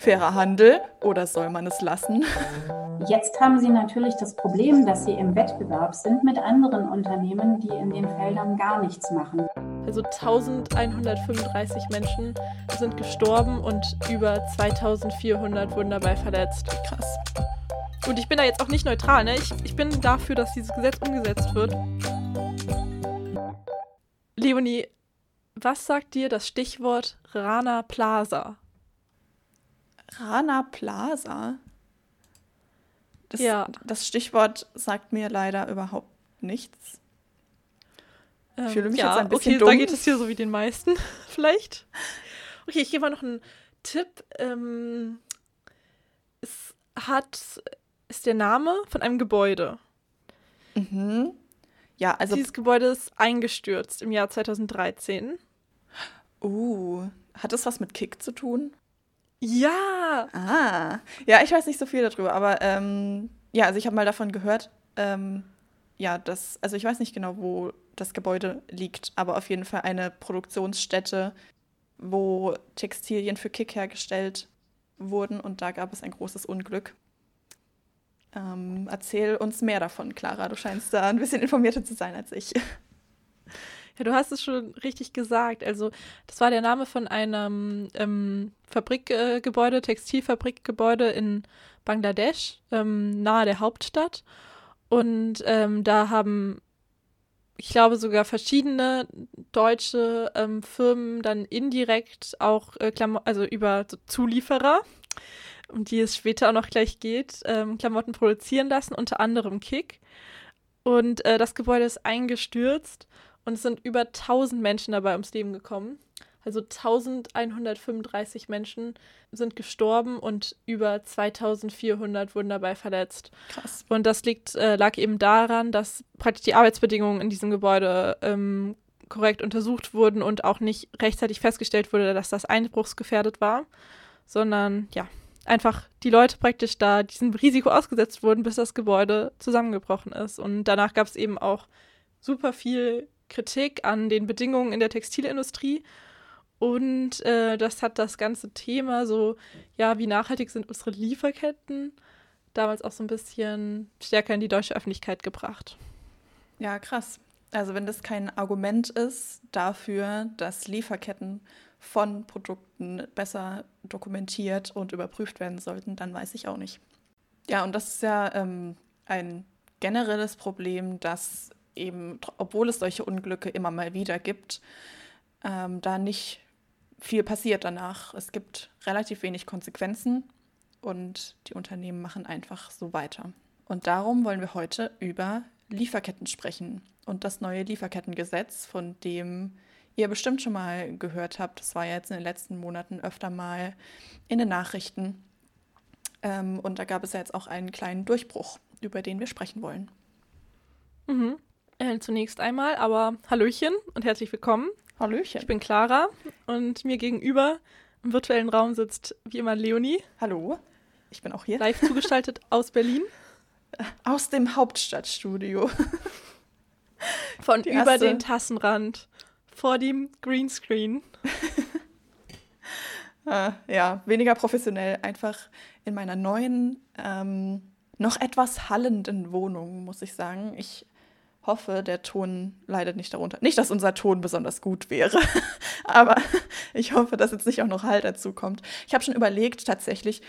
Fairer Handel oder soll man es lassen? Jetzt haben Sie natürlich das Problem, dass Sie im Wettbewerb sind mit anderen Unternehmen, die in den Feldern gar nichts machen. Also 1135 Menschen sind gestorben und über 2400 wurden dabei verletzt. Krass. Und ich bin da jetzt auch nicht neutral, ne? Ich, ich bin dafür, dass dieses Gesetz umgesetzt wird. Leonie, was sagt dir das Stichwort Rana Plaza? Rana Plaza? Das, Ja. das Stichwort sagt mir leider überhaupt nichts. Ähm, fühle mich ja, jetzt ein bisschen okay, da dumm. geht es hier so wie den meisten, vielleicht. Okay, ich gebe mal noch einen Tipp. Ähm, es hat, ist der Name von einem Gebäude. Mhm. Ja, also, Dieses Gebäude ist eingestürzt im Jahr 2013. uh, hat das was mit Kick zu tun? Ja! Ah, ja, ich weiß nicht so viel darüber, aber ähm, ja, also ich habe mal davon gehört, ähm, ja, das, also ich weiß nicht genau, wo das Gebäude liegt, aber auf jeden Fall eine Produktionsstätte, wo Textilien für Kick hergestellt wurden und da gab es ein großes Unglück. Ähm, erzähl uns mehr davon, Clara. Du scheinst da ein bisschen informierter zu sein als ich. Ja, du hast es schon richtig gesagt. Also, das war der Name von einem ähm, Fabrikgebäude, Textilfabrikgebäude in Bangladesch, ähm, nahe der Hauptstadt. Und ähm, da haben, ich glaube, sogar verschiedene deutsche ähm, Firmen dann indirekt auch äh, also über Zulieferer, um die es später auch noch gleich geht, ähm, Klamotten produzieren lassen, unter anderem Kick. Und äh, das Gebäude ist eingestürzt und es sind über 1000 Menschen dabei ums Leben gekommen. Also 1135 Menschen sind gestorben und über 2400 wurden dabei verletzt. Krass. Und das liegt, äh, lag eben daran, dass praktisch die Arbeitsbedingungen in diesem Gebäude ähm, korrekt untersucht wurden und auch nicht rechtzeitig festgestellt wurde, dass das einbruchsgefährdet war, sondern ja, einfach die Leute praktisch da diesem Risiko ausgesetzt wurden, bis das Gebäude zusammengebrochen ist. Und danach gab es eben auch super viel Kritik an den Bedingungen in der Textilindustrie. Und äh, das hat das ganze Thema so, ja, wie nachhaltig sind unsere Lieferketten, damals auch so ein bisschen stärker in die deutsche Öffentlichkeit gebracht. Ja, krass. Also wenn das kein Argument ist dafür, dass Lieferketten von Produkten besser dokumentiert und überprüft werden sollten, dann weiß ich auch nicht. Ja, und das ist ja ähm, ein generelles Problem, dass eben, obwohl es solche Unglücke immer mal wieder gibt, ähm, da nicht viel passiert danach. Es gibt relativ wenig Konsequenzen und die Unternehmen machen einfach so weiter. Und darum wollen wir heute über Lieferketten sprechen und das neue Lieferkettengesetz, von dem ihr bestimmt schon mal gehört habt. Das war ja jetzt in den letzten Monaten öfter mal in den Nachrichten. Ähm, und da gab es ja jetzt auch einen kleinen Durchbruch, über den wir sprechen wollen. Mhm. Äh, zunächst einmal, aber Hallöchen und herzlich willkommen. Hallöchen. Ich bin Clara und mir gegenüber im virtuellen Raum sitzt wie immer Leonie, Hallo, ich bin auch hier. live zugeschaltet aus Berlin. Aus dem Hauptstadtstudio. Von Die über erste- den Tassenrand vor dem Greenscreen. Äh, ja, weniger professionell, einfach in meiner neuen, ähm, noch etwas hallenden Wohnung, muss ich sagen. Ich hoffe, der Ton leidet nicht darunter. Nicht, dass unser Ton besonders gut wäre, aber ich hoffe, dass jetzt nicht auch noch Hall dazu kommt. Ich habe schon überlegt, tatsächlich,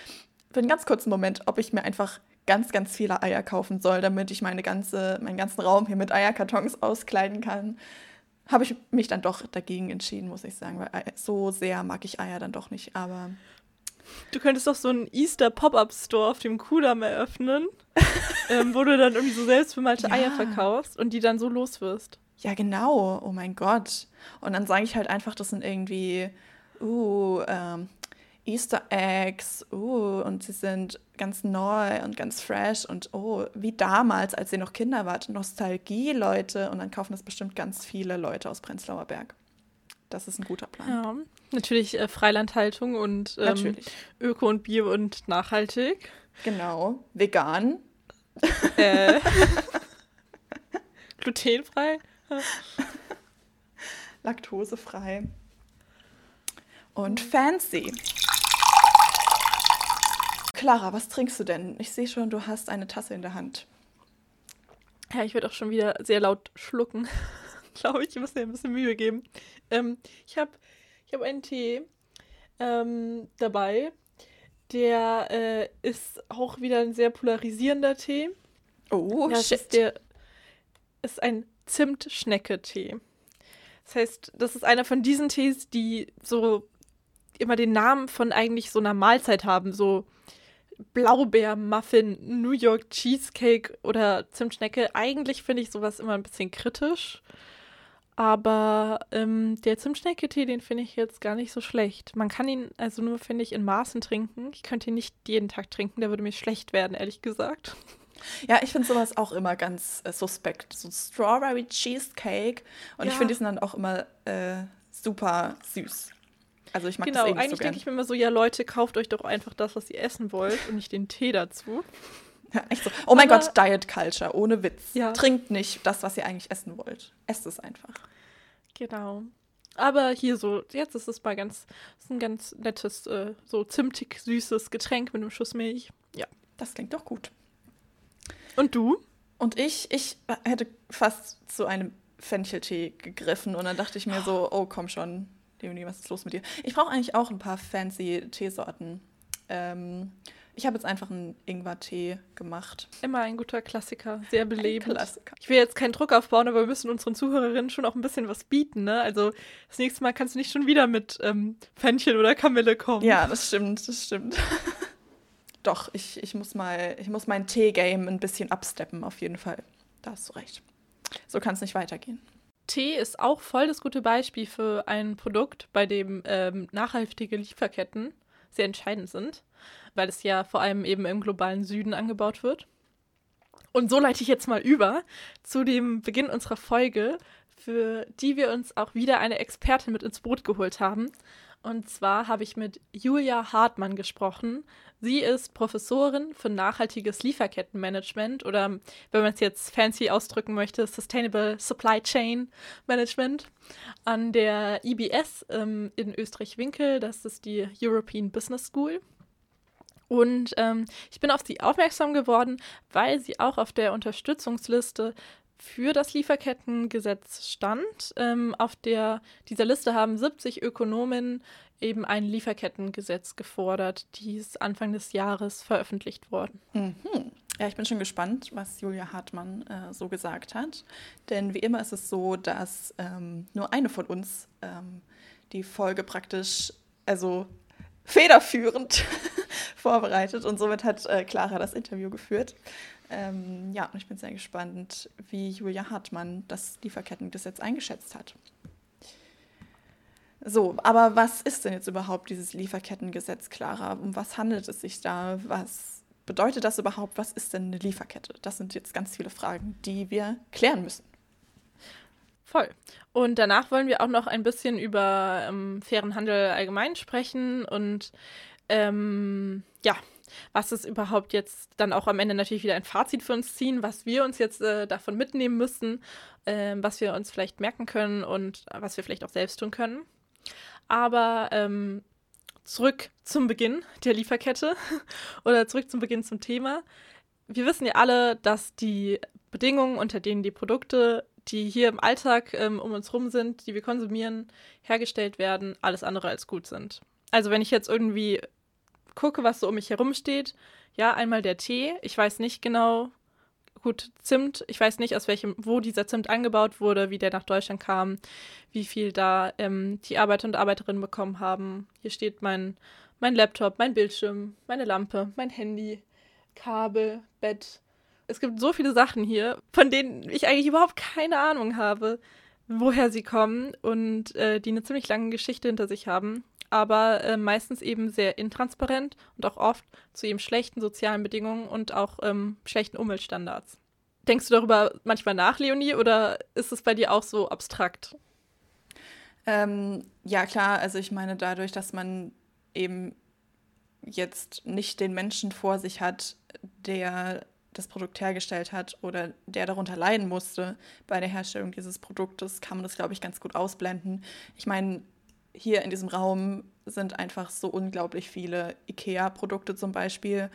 für einen ganz kurzen Moment, ob ich mir einfach ganz, ganz viele Eier kaufen soll, damit ich meine ganze, meinen ganzen Raum hier mit Eierkartons auskleiden kann. Habe ich mich dann doch dagegen entschieden, muss ich sagen, weil Ei- so sehr mag ich Eier dann doch nicht. Aber Du könntest doch so einen Easter Pop-Up Store auf dem Kudamm eröffnen, ähm, wo du dann irgendwie so selbstbemalte Ja. Eier verkaufst und die dann so los wirst. ja, genau, oh mein Gott. Und dann sage ich halt einfach, das sind irgendwie, uh, ähm, Easter Eggs, uh, und sie sind ganz neu und ganz fresh und oh, wie damals, als ihr noch Kinder wart. Nostalgie, Leute. Und dann kaufen das bestimmt ganz viele Leute aus Prenzlauer Berg. Das ist ein guter Plan. Ja, natürlich äh, Freilandhaltung und ähm, Natürlich. Öko und Bio und nachhaltig. Genau. Vegan. Äh, glutenfrei. laktosefrei und fancy. Clara, was trinkst du denn? Ich sehe schon, du hast eine Tasse in der Hand. Ja, ich werde auch schon wieder sehr laut schlucken. Glaube ich, ich muss mir ein bisschen Mühe geben. Ähm, ich habe ich hab einen Tee ähm, dabei. Der äh, ist auch wieder ein sehr polarisierender Tee. Oh, das shit. Ist, der, ist ein Zimtschnecke-Tee. Das heißt, das ist einer von diesen Tees, die so immer den Namen von eigentlich so einer Mahlzeit haben. So Blaubeer-Muffin, New York Cheesecake oder Zimtschnecke. Eigentlich finde ich sowas immer ein bisschen kritisch. Aber ähm, der Zimtschnecke-Tee, den finde ich jetzt gar nicht so schlecht. Man kann ihn also nur, finde ich, in Maßen trinken. Ich könnte ihn nicht jeden Tag trinken, der würde mir schlecht werden, ehrlich gesagt. Ja, ich finde sowas auch immer ganz äh, suspekt. So Strawberry Cheesecake. Und ich Ja. finde die sind dann auch immer äh, super süß. Also ich mag genau, das eh nicht eigentlich so denke ich mir immer so, ja Leute, kauft euch doch einfach das, was ihr essen wollt und nicht den Tee dazu. Ja, echt so. Oh mein Aber- Gott, Diet Culture, ohne Witz. Ja. Trinkt nicht das, was ihr eigentlich essen wollt. Esst es einfach. Genau. Aber hier so, jetzt ist es mal ganz, ist ein ganz nettes, äh, so zimtig süßes Getränk mit einem Schuss Milch. Ja. Das klingt doch gut. Und du? Und ich, ich hätte fast zu einem Fencheltee gegriffen und dann dachte ich mir so, oh komm schon, Leonie, was ist los mit dir? Ich brauche eigentlich auch ein paar fancy Teesorten. Ähm, ich habe jetzt einfach einen Ingwer-Tee gemacht. Immer ein guter Klassiker, sehr belebend. Klassiker. Ich will jetzt keinen Druck aufbauen, aber wir müssen unseren Zuhörerinnen schon auch ein bisschen was bieten, ne? Also das nächste Mal kannst du nicht schon wieder mit ähm, Fenchel oder Kamille kommen. Ja, das stimmt, das stimmt. Doch, ich, ich muss mal, ich muss mein Tee-Game ein bisschen absteppen, auf jeden Fall. Da hast du recht. So kann es nicht weitergehen. Tee ist auch voll das gute Beispiel für ein Produkt, bei dem ähm, nachhaltige Lieferketten sehr entscheidend sind, weil es ja vor allem eben im globalen Süden angebaut wird. Und so leite ich jetzt mal über zu dem Beginn unserer Folge, für die wir uns auch wieder eine Expertin mit ins Boot geholt haben. Und zwar habe ich mit Julia Hartmann gesprochen. Sie ist Professorin für nachhaltiges Lieferkettenmanagement oder, wenn man es jetzt fancy ausdrücken möchte, Sustainable Supply Chain Management an der IBS ähm, in Österreich-Winkel. Das ist die European Business School. Und ähm, ich bin auf sie aufmerksam geworden, weil sie auch auf der Unterstützungsliste für das Lieferkettengesetz stand. Ähm, auf der, dieser Liste haben 70 Ökonomen eben ein Lieferkettengesetz gefordert, die ist Anfang des Jahres veröffentlicht worden. Mhm. Ja, ich bin schon gespannt, was Julia Hartmann äh, so gesagt hat. Denn wie immer ist es so, dass ähm, nur eine von uns ähm, die Folge praktisch, also federführend vorbereitet. Und somit hat äh, Clara das Interview geführt. Ähm, ja, und ich bin sehr gespannt, wie Julia Hartmann das Lieferkettengesetz eingeschätzt hat. So, aber was ist denn jetzt überhaupt dieses Lieferkettengesetz, Clara? Um was handelt es sich da? Was bedeutet das überhaupt? Was ist denn eine Lieferkette? Das sind jetzt ganz viele Fragen, die wir klären müssen. Voll. Und danach wollen wir auch noch ein bisschen über ähm, fairen Handel allgemein sprechen und ähm, ja, was ist überhaupt jetzt dann auch am Ende natürlich wieder ein Fazit für uns ziehen, was wir uns jetzt äh, davon mitnehmen müssen, äh, was wir uns vielleicht merken können und was wir vielleicht auch selbst tun können. Aber ähm, zurück zum Beginn der Lieferkette oder zurück zum Beginn zum Thema. Wir wissen ja alle, dass die Bedingungen, unter denen die Produkte, die hier im Alltag ähm, um uns rum sind, die wir konsumieren, hergestellt werden, alles andere als gut sind. Also wenn ich jetzt irgendwie gucke, was so um mich herum steht, ja, einmal der Tee, ich weiß nicht genau, gut, Zimt, ich weiß nicht, aus welchem, wo dieser Zimt angebaut wurde, wie der nach Deutschland kam, wie viel da ähm, die Arbeiter und Arbeiterinnen bekommen haben. Hier steht mein, mein Laptop, mein Bildschirm, meine Lampe, mein Handy, Kabel, Bett. Es gibt so viele Sachen hier, von denen ich eigentlich überhaupt keine Ahnung habe, woher sie kommen und äh, die eine ziemlich lange Geschichte hinter sich haben, aber äh, meistens eben sehr intransparent und auch oft zu eben schlechten sozialen Bedingungen und auch ähm, schlechten Umweltstandards. Denkst du darüber manchmal nach, Leonie, oder ist es bei dir auch so abstrakt? Ähm, ja, klar, also ich meine, dadurch, dass man eben jetzt nicht den Menschen vor sich hat, der das Produkt hergestellt hat oder der darunter leiden musste bei der Herstellung dieses Produktes, kann man das, glaube ich, ganz gut ausblenden. Ich meine, hier in diesem Raum sind einfach so unglaublich viele IKEA-Produkte zum Beispiel,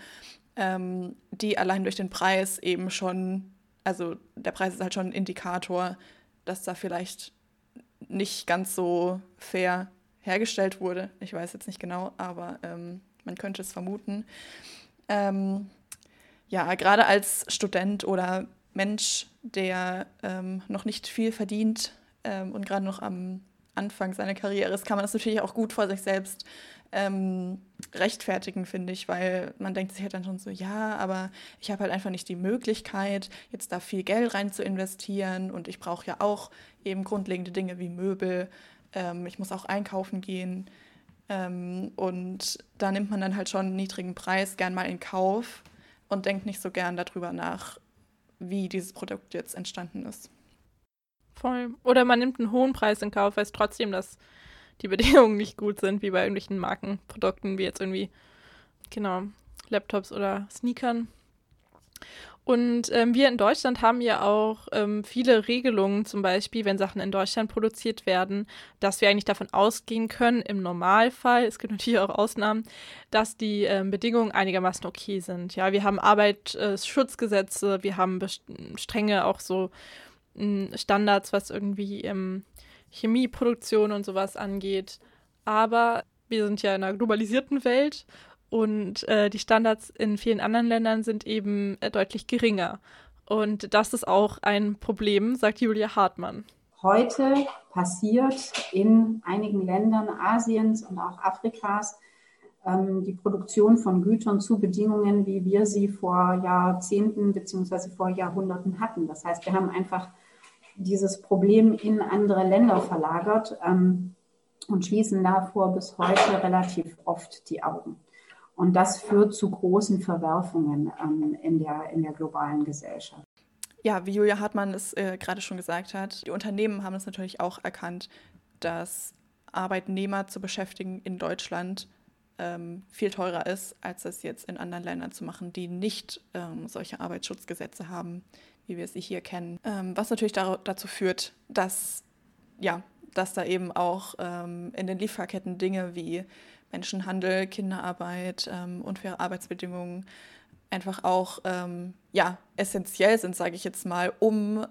ähm, die allein durch den Preis eben schon, also der Preis ist halt schon ein Indikator, dass da vielleicht nicht ganz so fair hergestellt wurde. Ich weiß jetzt nicht genau, aber ähm, man könnte es vermuten. Ähm, ja, gerade als Student oder Mensch, der ähm, noch nicht viel verdient ähm, und gerade noch am Anfang seiner Karriere ist, kann man das natürlich auch gut vor sich selbst ähm, rechtfertigen, finde ich, weil man denkt sich halt dann schon so, ja, aber ich habe halt einfach nicht die Möglichkeit, jetzt da viel Geld rein zu investieren und ich brauche ja auch eben grundlegende Dinge wie Möbel. Ähm, ich muss auch einkaufen gehen. Ähm, und da nimmt man dann halt schon einen niedrigen Preis gern mal in Kauf und denkt nicht so gern darüber nach, wie dieses Produkt jetzt entstanden ist. Voll. Oder man nimmt einen hohen Preis in Kauf, weiß trotzdem, dass die Bedingungen nicht gut sind, wie bei irgendwelchen Markenprodukten, wie jetzt irgendwie, genau, Laptops oder Sneakern. Und ähm, wir in Deutschland haben ja auch ähm, viele Regelungen, zum Beispiel, wenn Sachen in Deutschland produziert werden, dass wir eigentlich davon ausgehen können, im Normalfall, es gibt natürlich auch Ausnahmen, dass die ähm, Bedingungen einigermaßen okay sind. Ja, wir haben Arbeitsschutzgesetze, wir haben strenge auch so Standards, was irgendwie ähm, Chemieproduktion und sowas angeht. Aber wir sind ja in einer globalisierten Welt und äh, die Standards in vielen anderen Ländern sind eben äh, deutlich geringer. Und das ist auch ein Problem, sagt Julia Hartmann. Heute passiert in einigen Ländern Asiens und auch Afrikas ähm, die Produktion von Gütern zu Bedingungen, wie wir sie vor Jahrzehnten bzw. vor Jahrhunderten hatten. Das heißt, wir haben einfach dieses Problem in andere Länder verlagert ähm, und schließen davor bis heute relativ oft die Augen. Und das führt zu großen Verwerfungen ähm, in, der, in der globalen Gesellschaft. Ja, wie Julia Hartmann es äh, gerade schon gesagt hat, die Unternehmen haben es natürlich auch erkannt, dass Arbeitnehmer zu beschäftigen in Deutschland ähm, viel teurer ist, als es jetzt in anderen Ländern zu machen, die nicht ähm, solche Arbeitsschutzgesetze haben, wie wir sie hier kennen. Ähm, was natürlich da, dazu führt, dass, ja, dass da eben auch ähm, in den Lieferketten Dinge wie Menschenhandel, Kinderarbeit, ähm, unfaire Arbeitsbedingungen einfach auch ähm, ja, essentiell sind, sage ich jetzt mal, um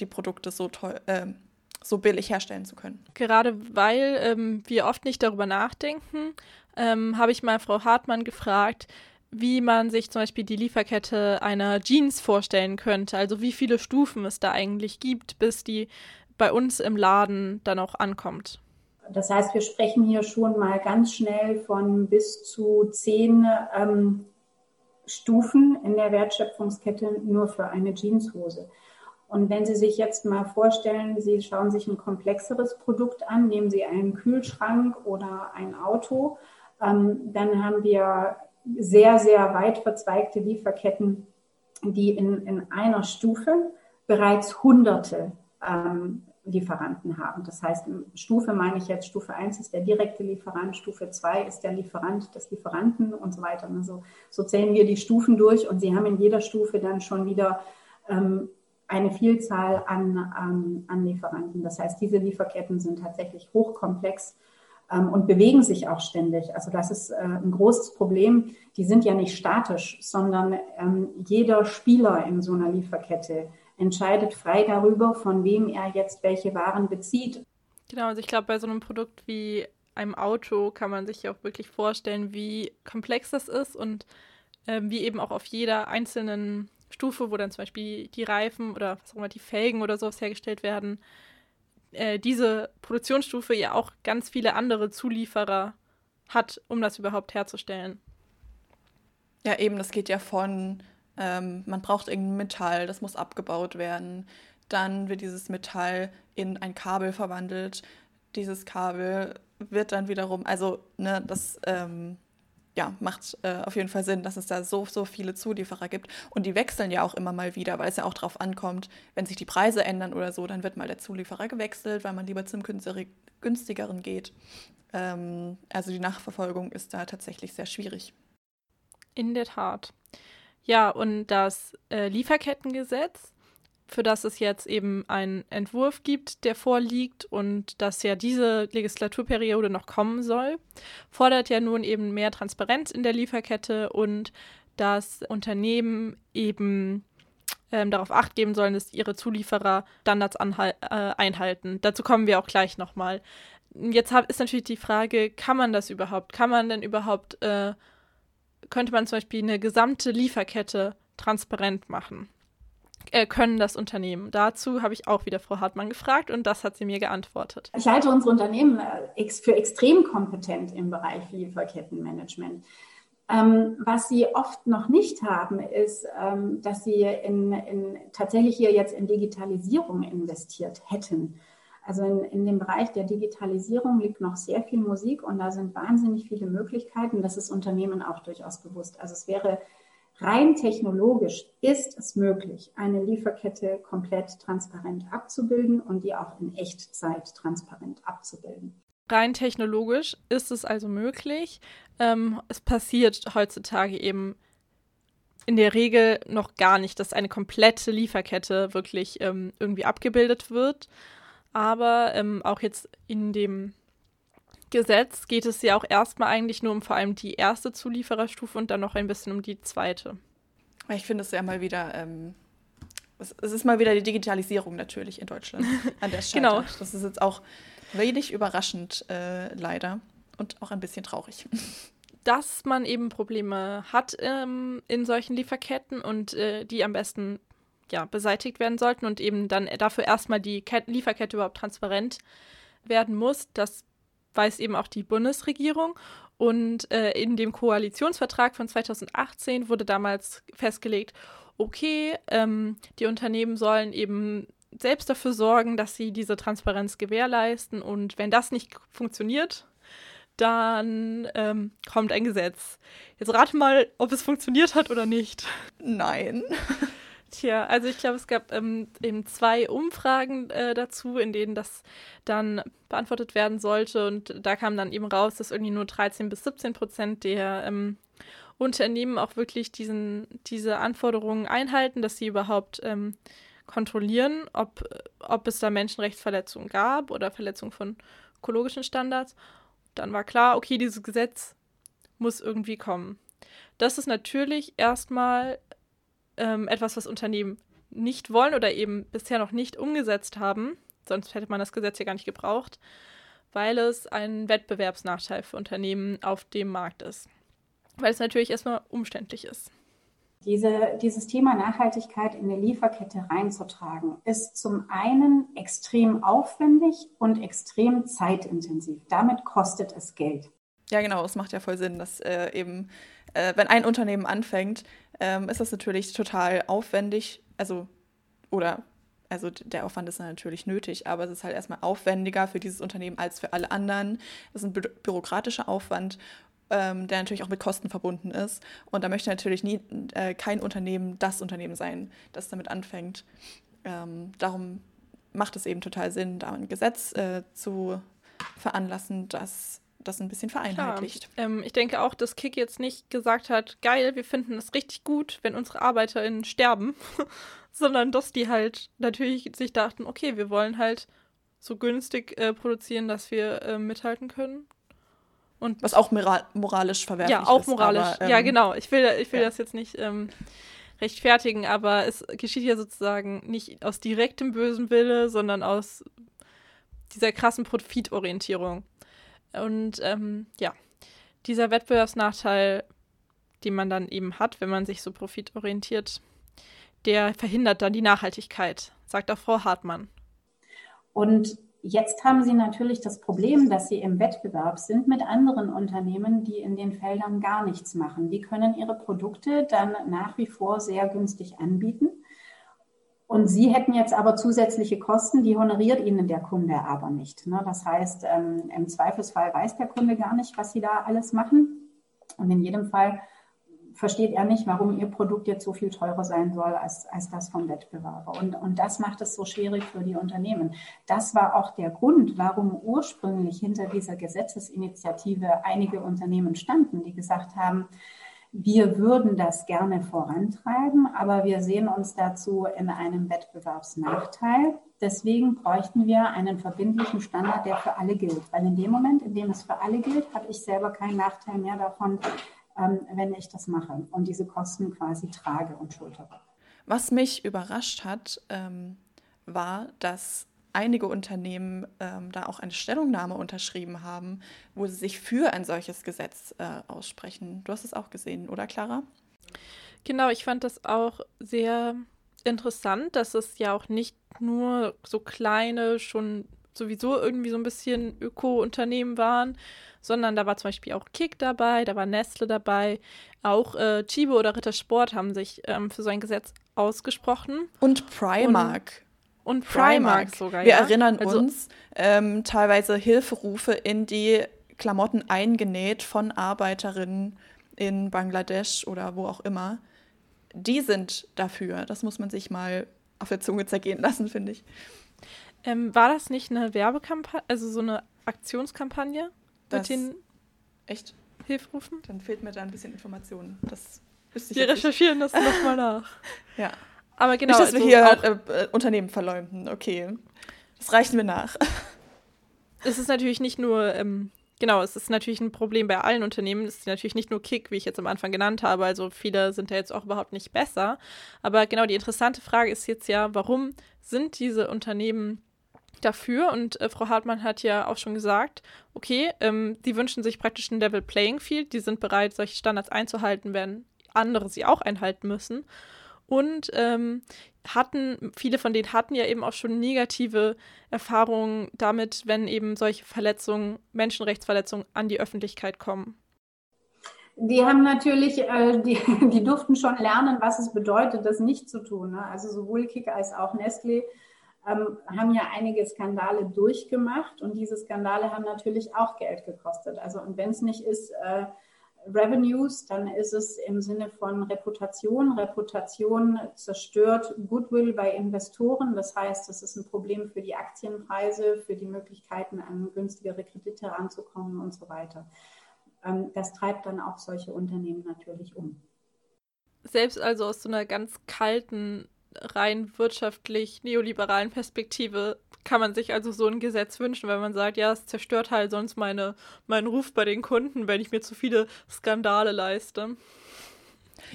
die Produkte so toll, äh, so billig herstellen zu können. Gerade weil ähm, wir oft nicht darüber nachdenken, ähm, habe ich mal Frau Hartmann gefragt, wie man sich zum Beispiel die Lieferkette einer Jeans vorstellen könnte. Also wie viele Stufen es da eigentlich gibt, bis die bei uns im Laden dann auch ankommt. Das heißt, wir sprechen hier schon mal ganz schnell von bis zu zehn ähm, Stufen in der Wertschöpfungskette nur für eine Jeanshose. Und wenn Sie sich jetzt mal vorstellen, Sie schauen sich ein komplexeres Produkt an, nehmen Sie einen Kühlschrank oder ein Auto, ähm, dann haben wir sehr, sehr weit verzweigte Lieferketten, die in, in einer Stufe bereits Hunderte ähm, Lieferanten haben. Das heißt, Stufe meine ich jetzt, Stufe 1 ist der direkte Lieferant, Stufe 2 ist der Lieferant des Lieferanten und so weiter. Also so zählen wir die Stufen durch und Sie haben in jeder Stufe dann schon wieder ähm, eine Vielzahl an, an, an Lieferanten. Das heißt, diese Lieferketten sind tatsächlich hochkomplex ähm, und bewegen sich auch ständig. Also das ist äh, ein großes Problem. Die sind ja nicht statisch, sondern ähm, jeder Spieler in so einer Lieferkette entscheidet frei darüber, von wem er jetzt welche Waren bezieht. Genau, also ich glaube, bei so einem Produkt wie einem Auto kann man sich auch wirklich vorstellen, wie komplex das ist und äh, wie eben auch auf jeder einzelnen Stufe, wo dann zum Beispiel die Reifen oder was auch immer die Felgen oder sowas hergestellt werden, äh, diese Produktionsstufe ja auch ganz viele andere Zulieferer hat, um das überhaupt herzustellen. Ja, eben, das geht ja von, ähm, man braucht irgendein Metall, das muss abgebaut werden. Dann wird dieses Metall in ein Kabel verwandelt. Dieses Kabel wird dann wiederum, also ne, das ähm, ja, macht äh, auf jeden Fall Sinn, dass es da so, so viele Zulieferer gibt. Und die wechseln ja auch immer mal wieder, weil es ja auch darauf ankommt, wenn sich die Preise ändern oder so, dann wird mal der Zulieferer gewechselt, weil man lieber zum günstigeren geht. Ähm, also die Nachverfolgung ist da tatsächlich sehr schwierig. In der Tat. Ja, und das äh, Lieferkettengesetz für das es jetzt eben einen Entwurf gibt, der vorliegt und dass ja diese Legislaturperiode noch kommen soll, fordert ja nun eben mehr Transparenz in der Lieferkette und dass Unternehmen eben ähm, darauf acht geben sollen, dass ihre Zulieferer Standards äh, einhalten. Dazu kommen wir auch gleich nochmal. Jetzt hab, ist natürlich die Frage, kann man das überhaupt? Kann man denn überhaupt, äh, könnte man zum Beispiel eine gesamte Lieferkette transparent machen? Äh, können das Unternehmen? Dazu habe ich auch wieder Frau Hartmann gefragt und das hat sie mir geantwortet. Ich halte unsere Unternehmen äh, für extrem kompetent im Bereich Lieferkettenmanagement. Ähm, was sie oft noch nicht haben, ist, ähm, dass sie in, in, tatsächlich hier jetzt in Digitalisierung investiert hätten. Also in, in dem Bereich der Digitalisierung liegt noch sehr viel Musik und da sind wahnsinnig viele Möglichkeiten. Das ist Unternehmen auch durchaus bewusst. Also es wäre rein technologisch ist es möglich, eine Lieferkette komplett transparent abzubilden und die auch in Echtzeit transparent abzubilden. Rein technologisch ist es also möglich. Ähm, es passiert heutzutage eben in der Regel noch gar nicht, dass eine komplette Lieferkette wirklich ähm, irgendwie abgebildet wird. Aber ähm, auch jetzt in dem Gesetz geht es ja auch erstmal eigentlich nur um vor allem die erste Zuliefererstufe und dann noch ein bisschen um die zweite. Ich finde es ja mal wieder, ähm, es, es, ist mal wieder die Digitalisierung natürlich in Deutschland an der Stelle. genau. Das ist jetzt auch wenig überraschend, äh, leider. Und auch ein bisschen traurig. Dass man eben Probleme hat ähm, in solchen Lieferketten und äh, die am besten ja, beseitigt werden sollten und eben dann dafür erstmal die Ket Lieferkette überhaupt transparent werden muss. Das weiß eben auch die Bundesregierung. Und äh, in dem Koalitionsvertrag von 2018 wurde damals festgelegt, okay, ähm, die Unternehmen sollen eben selbst dafür sorgen, dass sie diese Transparenz gewährleisten. Und wenn das nicht funktioniert, dann ähm, kommt ein Gesetz. Jetzt rate mal, ob es funktioniert hat oder nicht. Nein. Tja, also ich glaube, es gab ähm, eben zwei Umfragen äh, dazu, in denen das dann beantwortet werden sollte. Und da kam dann eben raus, dass irgendwie nur 13 bis 17 Prozent der ähm, Unternehmen auch wirklich diesen, diese Anforderungen einhalten, dass sie überhaupt ähm, kontrollieren, ob, ob es da Menschenrechtsverletzungen gab oder Verletzungen von ökologischen Standards. Dann war klar, okay, dieses Gesetz muss irgendwie kommen. Das ist natürlich erstmal ähm, etwas, was Unternehmen nicht wollen oder eben bisher noch nicht umgesetzt haben. Sonst hätte man das Gesetz ja gar nicht gebraucht, weil es ein Wettbewerbsnachteil für Unternehmen auf dem Markt ist. Weil es natürlich erstmal umständlich ist. Diese, dieses Thema Nachhaltigkeit in der Lieferkette reinzutragen, ist zum einen extrem aufwendig und extrem zeitintensiv. Damit kostet es Geld. Ja, genau, es macht ja voll Sinn, dass äh, eben, äh, wenn ein Unternehmen anfängt, ähm, ist das natürlich total aufwendig. Also, oder, also der Aufwand ist natürlich nötig, aber es ist halt erstmal aufwendiger für dieses Unternehmen als für alle anderen. Das ist ein bü bürokratischer Aufwand ähm, der natürlich auch mit Kosten verbunden ist. Und da möchte natürlich nie äh, kein Unternehmen das Unternehmen sein, das damit anfängt. Ähm, darum macht es eben total Sinn, da ein Gesetz äh, zu veranlassen, das das ein bisschen vereinheitlicht. Ähm, ich denke auch, dass Kick jetzt nicht gesagt hat, geil, wir finden es richtig gut, wenn unsere ArbeiterInnen sterben, sondern dass die halt natürlich sich dachten, okay, wir wollen halt so günstig äh, produzieren, dass wir äh, mithalten können. Und Was auch moralisch verwerflich ist. Ja, auch moralisch. Aber, ähm, ja, genau. Ich will, ich will ja. das jetzt nicht ähm, rechtfertigen, aber es geschieht ja sozusagen nicht aus direktem bösen Wille, sondern aus dieser krassen Profitorientierung. Und ähm, ja, dieser Wettbewerbsnachteil, den man dann eben hat, wenn man sich so profitorientiert, der verhindert dann die Nachhaltigkeit, sagt auch Frau Hartmann. Und Jetzt haben Sie natürlich das Problem, dass Sie im Wettbewerb sind mit anderen Unternehmen, die in den Feldern gar nichts machen. Die können ihre Produkte dann nach wie vor sehr günstig anbieten. Und Sie hätten jetzt aber zusätzliche Kosten, die honoriert Ihnen der Kunde aber nicht. Ne? Das heißt, ähm, im Zweifelsfall weiß der Kunde gar nicht, was Sie da alles machen. Und in jedem Fall versteht er nicht, warum ihr Produkt jetzt so viel teurer sein soll als, als das vom Wettbewerber. Und, und das macht es so schwierig für die Unternehmen. Das war auch der Grund, warum ursprünglich hinter dieser Gesetzesinitiative einige Unternehmen standen, die gesagt haben, Wir würden das gerne vorantreiben, aber wir sehen uns dazu in einem Wettbewerbsnachteil. Deswegen bräuchten wir einen verbindlichen Standard, der für alle gilt. Weil in dem Moment, in dem es für alle gilt, habe ich selber keinen Nachteil mehr davon, ähm, wenn ich das mache und diese Kosten quasi trage und schultere. Was mich überrascht hat, ähm, war, dass einige Unternehmen ähm, da auch eine Stellungnahme unterschrieben haben, wo sie sich für ein solches Gesetz äh, aussprechen. Du hast es auch gesehen, oder Clara? Genau, ich fand das auch sehr interessant, dass es ja auch nicht nur so kleine, schon sowieso irgendwie so ein bisschen Öko-Unternehmen waren, sondern da war zum Beispiel auch Kick dabei, da war Nestle dabei, auch äh, Chibo oder Rittersport haben sich ähm, für so ein Gesetz ausgesprochen. Und Primark. Und und Primark, Primark sogar. Wir ja? erinnern also, uns ähm, teilweise Hilferufe in die Klamotten eingenäht von Arbeiterinnen in Bangladesch oder wo auch immer. Die sind dafür. Das muss man sich mal auf der Zunge zergehen lassen, finde ich. Ähm, war das nicht eine Werbekampagne, also so eine Aktionskampagne das mit den echt Hilfrufen? Dann fehlt mir da ein bisschen Informationen. Das Wir recherchieren das nochmal nach. ja. Aber genau. Nicht, dass wir hier äh, äh, Unternehmen verleumden. Okay. Das reichen wir nach. Es ist natürlich nicht nur, ähm, genau, es ist natürlich ein Problem bei allen Unternehmen. Es ist natürlich nicht nur Kick, wie ich jetzt am Anfang genannt habe. Also viele sind ja jetzt auch überhaupt nicht besser. Aber genau, die interessante Frage ist jetzt ja, warum sind diese Unternehmen dafür? Und äh, Frau Hartmann hat ja auch schon gesagt, okay, ähm, die wünschen sich praktisch ein Level Playing Field. Die sind bereit, solche Standards einzuhalten, wenn andere sie auch einhalten müssen. Und ähm, hatten, viele von denen hatten ja eben auch schon negative Erfahrungen damit, wenn eben solche Verletzungen, Menschenrechtsverletzungen an die Öffentlichkeit kommen. Die haben natürlich, äh, die, die durften schon lernen, was es bedeutet, das nicht zu tun. Ne? Also sowohl Kick als auch Nestlé ähm, haben ja einige Skandale durchgemacht und diese Skandale haben natürlich auch Geld gekostet. Also und wenn es nicht ist, äh, Revenues, dann ist es im Sinne von Reputation. Reputation zerstört Goodwill bei Investoren. Das heißt, es ist ein Problem für die Aktienpreise, für die Möglichkeiten, an günstigere Kredite heranzukommen und so weiter. Ähm, das treibt dann auch solche Unternehmen natürlich um. Selbst also aus so einer ganz kalten rein wirtschaftlich neoliberalen Perspektive kann man sich also so ein Gesetz wünschen, wenn man sagt, ja, es zerstört halt sonst meine, meinen Ruf bei den Kunden, wenn ich mir zu viele Skandale leiste.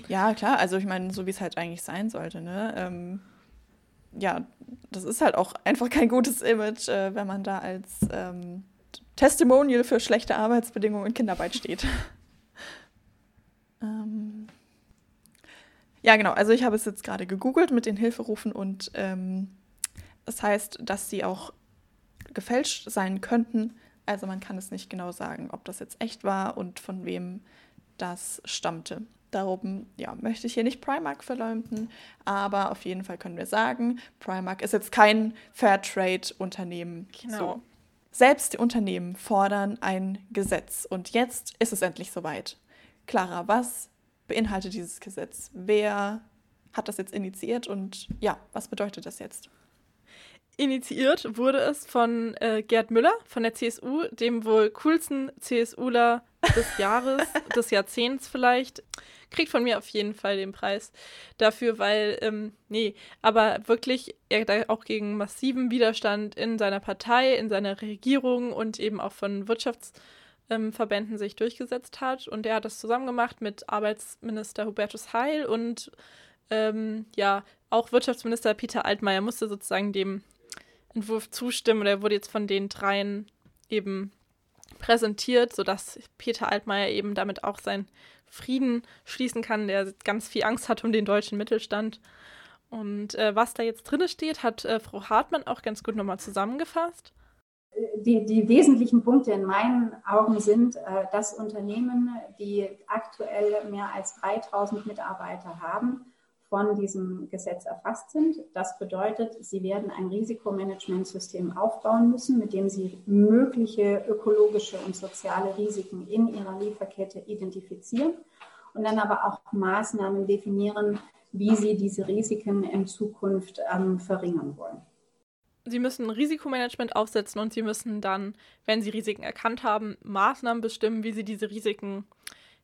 Ja, klar, also ich meine, so wie es halt eigentlich sein sollte, ne? Ähm, ja, das ist halt auch einfach kein gutes Image, äh, wenn man da als ähm, Testimonial für schlechte Arbeitsbedingungen und Kinderarbeit steht. ähm, ja, genau. Also ich habe es jetzt gerade gegoogelt mit den Hilferufen und ähm, das heißt, dass sie auch gefälscht sein könnten. Also man kann es nicht genau sagen, ob das jetzt echt war und von wem das stammte. Darum ja, möchte ich hier nicht Primark verleumden, aber auf jeden Fall können wir sagen, Primark ist jetzt kein Fairtrade-Unternehmen. Genau. So. Selbst die Unternehmen fordern ein Gesetz und jetzt ist es endlich soweit. Clara, was beinhaltet dieses Gesetz? Wer hat das jetzt initiiert und ja, was bedeutet das jetzt? Initiiert wurde es von äh, Gerd Müller von der CSU, dem wohl coolsten CSUler des Jahres, des Jahrzehnts vielleicht. Kriegt von mir auf jeden Fall den Preis dafür, weil, ähm, nee, aber wirklich er da auch gegen massiven Widerstand in seiner Partei, in seiner Regierung und eben auch von Wirtschafts- ähm, Verbänden sich durchgesetzt hat. Und er hat das zusammen gemacht mit Arbeitsminister Hubertus Heil und ähm, ja, auch Wirtschaftsminister Peter Altmaier musste sozusagen dem Entwurf zustimmen oder er wurde jetzt von den dreien eben präsentiert, sodass Peter Altmaier eben damit auch seinen Frieden schließen kann, der ganz viel Angst hat um den deutschen Mittelstand. Und äh, was da jetzt drin steht, hat äh, Frau Hartmann auch ganz gut nochmal zusammengefasst die, die wesentlichen Punkte in meinen Augen sind, äh, dass Unternehmen, die aktuell mehr als 3000 Mitarbeiter haben, von diesem Gesetz erfasst sind. Das bedeutet, sie werden ein Risikomanagementsystem aufbauen müssen, mit dem sie mögliche ökologische und soziale Risiken in ihrer Lieferkette identifizieren und dann aber auch Maßnahmen definieren, wie sie diese Risiken in Zukunft ähm, verringern wollen sie müssen Risikomanagement aufsetzen und sie müssen dann, wenn sie Risiken erkannt haben, Maßnahmen bestimmen, wie sie diese Risiken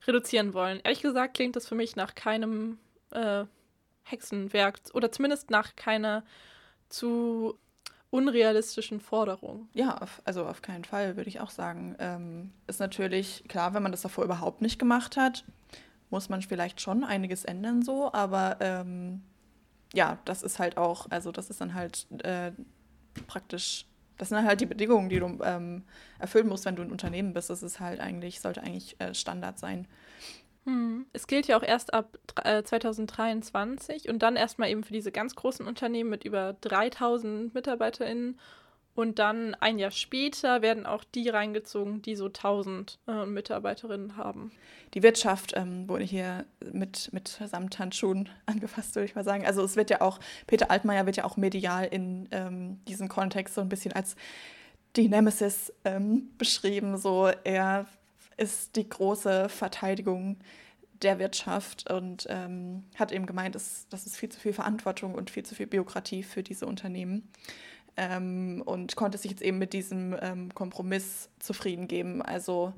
reduzieren wollen. Ehrlich gesagt klingt das für mich nach keinem äh, Hexenwerk oder zumindest nach keiner zu unrealistischen Forderung. Ja, auf, also auf keinen Fall, würde ich auch sagen. Ähm, ist natürlich klar, wenn man das davor überhaupt nicht gemacht hat, muss man vielleicht schon einiges ändern so, aber ähm, ja, das ist halt auch, also das ist dann halt äh, praktisch, das sind halt die Bedingungen, die du ähm, erfüllen musst, wenn du ein Unternehmen bist. Das ist halt eigentlich, sollte eigentlich äh, Standard sein. Hm. Es gilt ja auch erst ab äh, 2023 und dann erstmal eben für diese ganz großen Unternehmen mit über 3000 MitarbeiterInnen. Und dann ein Jahr später werden auch die reingezogen, die so 1000 äh, Mitarbeiterinnen haben. Die Wirtschaft ähm, wurde hier mit, mit Samthandschuhen angefasst, würde ich mal sagen. Also es wird ja auch, Peter Altmaier wird ja auch medial in ähm, diesem Kontext so ein bisschen als die Nemesis ähm, beschrieben. So er ist die große Verteidigung der Wirtschaft und ähm, hat eben gemeint, dass, das ist viel zu viel Verantwortung und viel zu viel Bürokratie für diese Unternehmen. Ähm, und konnte sich jetzt eben mit diesem ähm, Kompromiss zufrieden geben. Also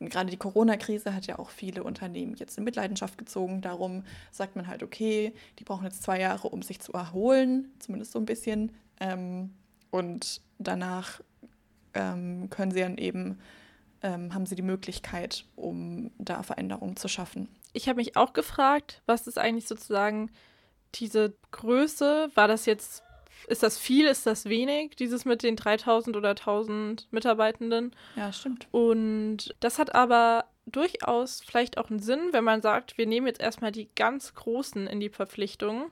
gerade die Corona-Krise hat ja auch viele Unternehmen jetzt in Mitleidenschaft gezogen. Darum sagt man halt, okay, die brauchen jetzt zwei Jahre, um sich zu erholen, zumindest so ein bisschen. Ähm, und danach ähm, können sie dann eben ähm, haben sie die Möglichkeit, um da Veränderungen zu schaffen. Ich habe mich auch gefragt, was ist eigentlich sozusagen diese Größe? War das jetzt, ist das viel, ist das wenig, dieses mit den 3000 oder 1000 Mitarbeitenden? Ja, stimmt. Und das hat aber durchaus vielleicht auch einen Sinn, wenn man sagt, wir nehmen jetzt erstmal die ganz Großen in die Verpflichtung.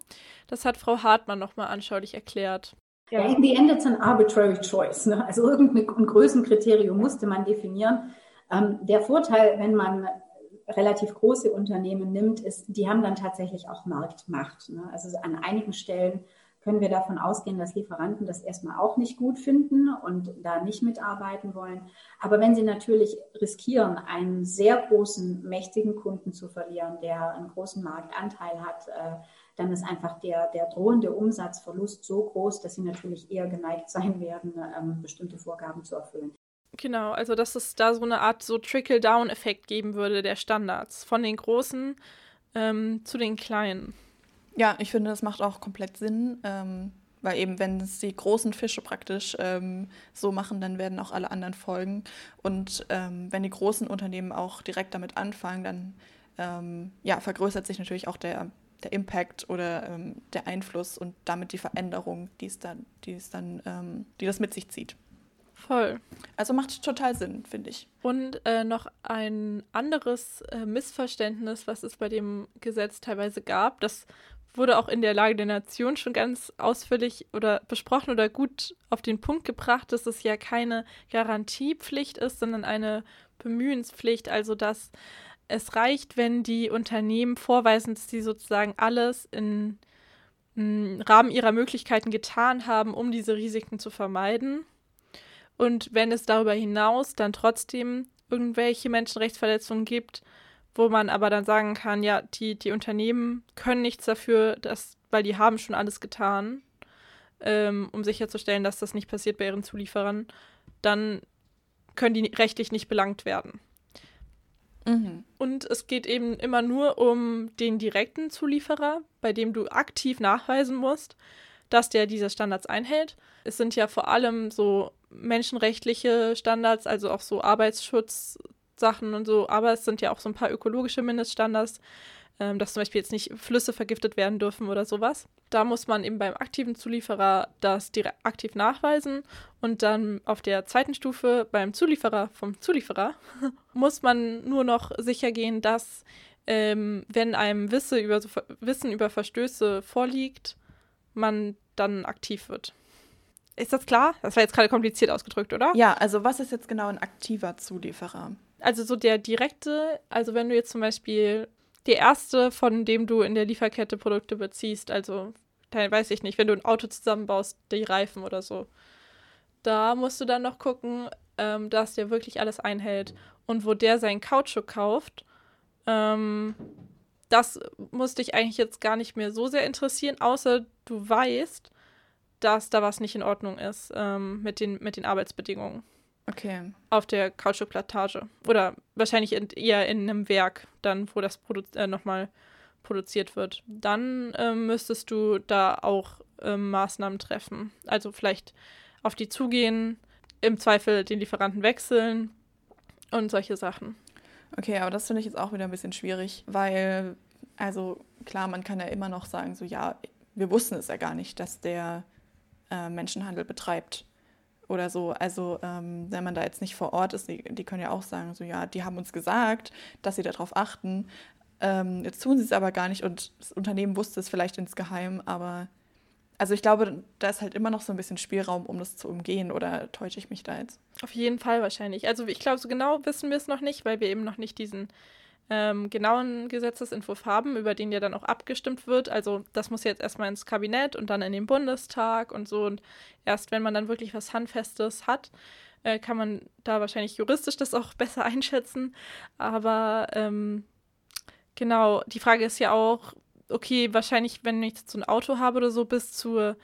Das hat Frau Hartmann nochmal anschaulich erklärt. Ja, in the end it's an arbitrary choice. Ne? Also irgendein Größenkriterium musste man definieren. Ähm, der Vorteil, wenn man relativ große Unternehmen nimmt, ist, die haben dann tatsächlich auch Marktmacht. Ne? Also an einigen Stellen können wir davon ausgehen, dass Lieferanten das erstmal auch nicht gut finden und da nicht mitarbeiten wollen. Aber wenn sie natürlich riskieren, einen sehr großen, mächtigen Kunden zu verlieren, der einen großen Marktanteil hat, äh, dann ist einfach der, der drohende Umsatzverlust so groß, dass sie natürlich eher geneigt sein werden, ähm, bestimmte Vorgaben zu erfüllen. Genau, also dass es da so eine Art so Trickle-Down-Effekt geben würde der Standards von den Großen ähm, zu den Kleinen. Ja, ich finde, das macht auch komplett Sinn, ähm, weil eben, wenn es die großen Fische praktisch ähm, so machen, dann werden auch alle anderen folgen. Und ähm, wenn die großen Unternehmen auch direkt damit anfangen, dann ähm, ja, vergrößert sich natürlich auch der der Impact oder ähm, der Einfluss und damit die Veränderung, die es dann, die es dann, ähm, die das mit sich zieht. Voll. Also macht total Sinn, finde ich. Und äh, noch ein anderes äh, Missverständnis, was es bei dem Gesetz teilweise gab, das wurde auch in der Lage der Nation schon ganz ausführlich oder besprochen oder gut auf den Punkt gebracht, dass es ja keine Garantiepflicht ist, sondern eine Bemühenspflicht, also dass es reicht, wenn die Unternehmen vorweisen, dass sie sozusagen alles in, im Rahmen ihrer Möglichkeiten getan haben, um diese Risiken zu vermeiden. Und wenn es darüber hinaus dann trotzdem irgendwelche Menschenrechtsverletzungen gibt, wo man aber dann sagen kann, ja, die, die Unternehmen können nichts dafür, dass, weil die haben schon alles getan, ähm, um sicherzustellen, dass das nicht passiert bei ihren Zulieferern, dann können die rechtlich nicht belangt werden. Mhm. Und es geht eben immer nur um den direkten Zulieferer, bei dem du aktiv nachweisen musst, dass der diese Standards einhält. Es sind ja vor allem so menschenrechtliche Standards, also auch so Arbeitsschutzsachen und so, aber es sind ja auch so ein paar ökologische Mindeststandards, ähm, dass zum Beispiel jetzt nicht Flüsse vergiftet werden dürfen oder sowas. Da muss man eben beim aktiven Zulieferer das direkt aktiv nachweisen und dann auf der zweiten Stufe beim Zulieferer vom Zulieferer muss man nur noch sicher gehen, dass ähm, wenn einem Wisse über, Wissen über Verstöße vorliegt, man dann aktiv wird. Ist das klar? Das war jetzt gerade kompliziert ausgedrückt, oder? Ja, also was ist jetzt genau ein aktiver Zulieferer? Also so der direkte, also wenn du jetzt zum Beispiel der erste, von dem du in der Lieferkette Produkte beziehst. Also, weiß ich nicht, wenn du ein Auto zusammenbaust, die Reifen oder so. Da musst du dann noch gucken, ähm, dass der wirklich alles einhält. Und wo der seinen Kautschuk kauft, ähm, das muss dich eigentlich jetzt gar nicht mehr so sehr interessieren, außer du weißt, dass da was nicht in Ordnung ist ähm, mit, den, mit den Arbeitsbedingungen. Okay. Auf der Kautschukplantage. Oder wahrscheinlich in, eher in einem Werk, dann, wo das produ äh, nochmal produziert wird. Dann äh, müsstest du da auch äh, Maßnahmen treffen. Also vielleicht auf die zugehen, im Zweifel den Lieferanten wechseln und solche Sachen. Okay, aber das finde ich jetzt auch wieder ein bisschen schwierig, weil, also klar, man kann ja immer noch sagen, so ja, wir wussten es ja gar nicht, dass der äh, Menschenhandel betreibt oder so. Also ähm, wenn man da jetzt nicht vor Ort ist, die, die, können ja auch sagen, so ja, die haben uns gesagt, dass sie darauf achten. Ähm, jetzt tun sie es aber gar nicht und das Unternehmen wusste es vielleicht insgeheim, aber also ich glaube, da ist halt immer noch so ein bisschen Spielraum, um das zu umgehen oder täusche ich mich da jetzt? Auf jeden Fall wahrscheinlich. Also ich glaube, so genau wissen wir es noch nicht, weil wir eben noch nicht diesen ähm, genauen Gesetzesentwurf haben, über den ja dann auch abgestimmt wird. Also das muss jetzt erstmal ins Kabinett und dann in den Bundestag und so. Und erst wenn man dann wirklich was Handfestes hat, äh, kann man da wahrscheinlich juristisch das auch besser einschätzen. Aber ähm, genau, die Frage ist ja auch, okay, wahrscheinlich, wenn ich jetzt so ein Auto habe oder so, bis zur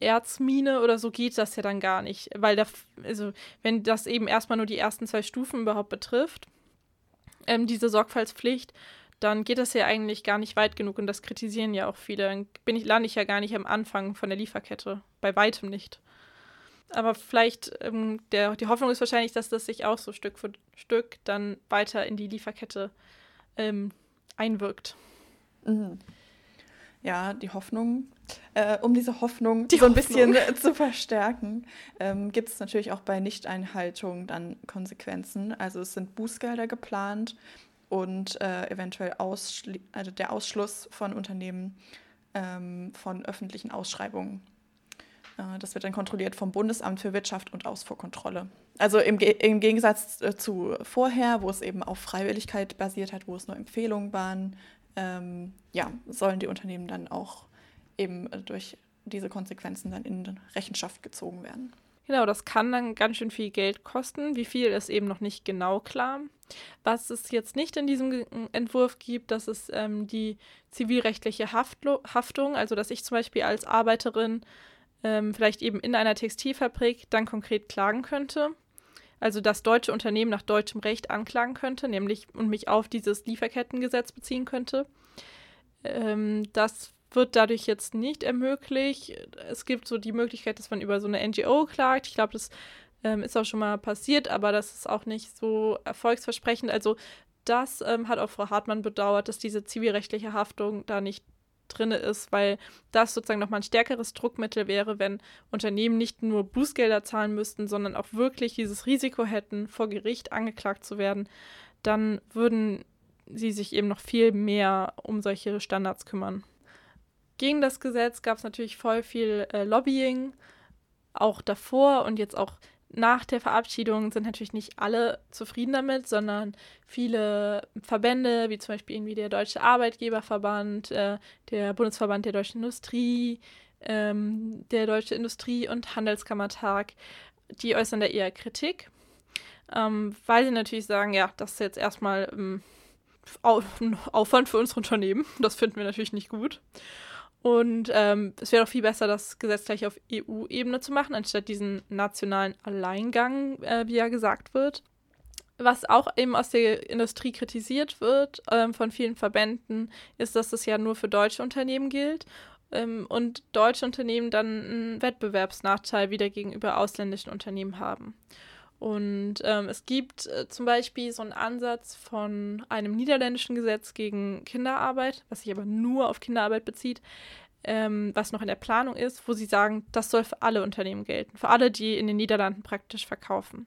Erzmine oder so geht das ja dann gar nicht. Weil da, also, wenn das eben erstmal nur die ersten zwei Stufen überhaupt betrifft, ähm, diese Sorgfaltspflicht, dann geht das ja eigentlich gar nicht weit genug und das kritisieren ja auch viele. Dann bin ich, lande ich ja gar nicht am Anfang von der Lieferkette. Bei weitem nicht. Aber vielleicht, ähm, der, die Hoffnung ist wahrscheinlich, dass das sich auch so Stück für Stück dann weiter in die Lieferkette ähm, einwirkt. Mhm ja, die Hoffnung. Äh, um diese Hoffnung die so ein Hoffnung. bisschen zu verstärken, ähm, gibt es natürlich auch bei Nichteinhaltung dann Konsequenzen. Also es sind Bußgelder geplant und äh, eventuell Ausschli also der Ausschluss von Unternehmen ähm, von öffentlichen Ausschreibungen. Äh, das wird dann kontrolliert vom Bundesamt für Wirtschaft und Ausfuhrkontrolle. Also im, Ge im Gegensatz äh, zu vorher, wo es eben auf Freiwilligkeit basiert hat, wo es nur Empfehlungen waren, ähm, ja, sollen die Unternehmen dann auch eben durch diese Konsequenzen dann in Rechenschaft gezogen werden. Genau, das kann dann ganz schön viel Geld kosten. Wie viel ist eben noch nicht genau klar. Was es jetzt nicht in diesem Entwurf gibt, das ist ähm, die zivilrechtliche Haftlo Haftung. Also, dass ich zum Beispiel als Arbeiterin ähm, vielleicht eben in einer Textilfabrik dann konkret klagen könnte. Also, dass deutsche Unternehmen nach deutschem Recht anklagen könnte, nämlich und mich auf dieses Lieferkettengesetz beziehen könnte. Ähm, das wird dadurch jetzt nicht ermöglicht. Es gibt so die Möglichkeit, dass man über so eine NGO klagt. Ich glaube, das ähm, ist auch schon mal passiert, aber das ist auch nicht so erfolgsversprechend. Also das ähm, hat auch Frau Hartmann bedauert, dass diese zivilrechtliche Haftung da nicht drin ist, weil das sozusagen nochmal ein stärkeres Druckmittel wäre, wenn Unternehmen nicht nur Bußgelder zahlen müssten, sondern auch wirklich dieses Risiko hätten, vor Gericht angeklagt zu werden, dann würden sie sich eben noch viel mehr um solche Standards kümmern. Gegen das Gesetz gab es natürlich voll viel äh, Lobbying, auch davor und jetzt auch nach der Verabschiedung sind natürlich nicht alle zufrieden damit, sondern viele Verbände, wie zum Beispiel irgendwie der Deutsche Arbeitgeberverband, äh, der Bundesverband der Deutschen Industrie, ähm, der Deutsche Industrie- und Handelskammertag, die äußern da eher Kritik, ähm, weil sie natürlich sagen, ja, das ist jetzt erstmal ähm, Aufwand für unsere Unternehmen. Das finden wir natürlich nicht gut. Und ähm, es wäre doch viel besser, das Gesetz gleich auf EU-Ebene zu machen, anstatt diesen nationalen Alleingang, äh, wie ja gesagt wird. Was auch eben aus der Industrie kritisiert wird ähm, von vielen Verbänden, ist, dass das ja nur für deutsche Unternehmen gilt ähm, und deutsche Unternehmen dann einen Wettbewerbsnachteil wieder gegenüber ausländischen Unternehmen haben. Und ähm, es gibt äh, zum Beispiel so einen Ansatz von einem niederländischen Gesetz gegen Kinderarbeit, was sich aber nur auf Kinderarbeit bezieht, ähm, was noch in der Planung ist, wo sie sagen, das soll für alle Unternehmen gelten, für alle, die in den Niederlanden praktisch verkaufen.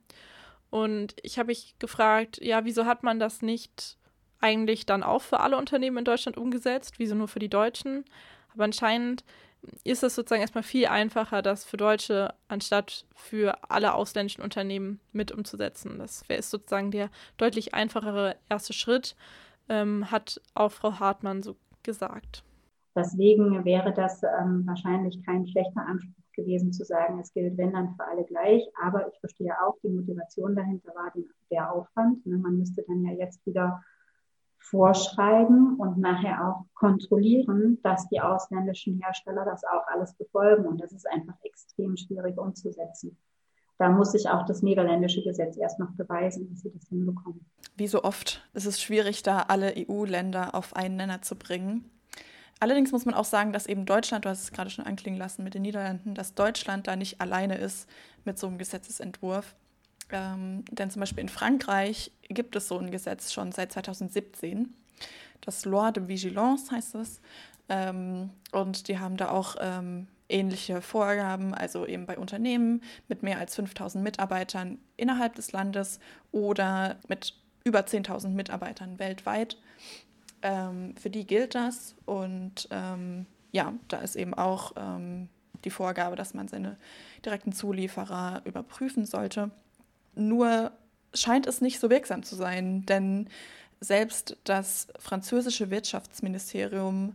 Und ich habe mich gefragt, ja, wieso hat man das nicht eigentlich dann auch für alle Unternehmen in Deutschland umgesetzt? Wieso nur für die Deutschen? Aber anscheinend ist es sozusagen erstmal viel einfacher, das für Deutsche anstatt für alle ausländischen Unternehmen mit umzusetzen. Das ist sozusagen der deutlich einfachere erste Schritt, ähm, hat auch Frau Hartmann so gesagt. Deswegen wäre das ähm, wahrscheinlich kein schlechter Anspruch gewesen zu sagen, es gilt wenn dann für alle gleich. Aber ich verstehe auch, die Motivation dahinter war der Aufwand. Ne? Man müsste dann ja jetzt wieder vorschreiben und nachher auch kontrollieren, dass die ausländischen Hersteller das auch alles befolgen. Und das ist einfach extrem schwierig umzusetzen. da muss sich auch das niederländische Gesetz erst noch beweisen, dass sie das hinbekommen. Wie so oft ist es schwierig, da alle EU-Länder auf einen Nenner zu bringen. Allerdings muss man auch sagen, dass eben Deutschland, du hast es gerade schon anklingen lassen mit den Niederlanden, dass Deutschland da nicht alleine ist mit so einem Gesetzesentwurf. Ähm, denn zum Beispiel in Frankreich gibt es so ein Gesetz schon seit 2017. Das Loi de Vigilance heißt es. Ähm, und die haben da auch ähm, ähnliche Vorgaben, also eben bei Unternehmen mit mehr als 5000 Mitarbeitern innerhalb des Landes oder mit über 10.000 Mitarbeitern weltweit. Ähm, für die gilt das und ähm, ja, da ist eben auch ähm, die Vorgabe, dass man seine direkten Zulieferer überprüfen sollte. Nur scheint es nicht so wirksam zu sein, denn selbst das französische Wirtschaftsministerium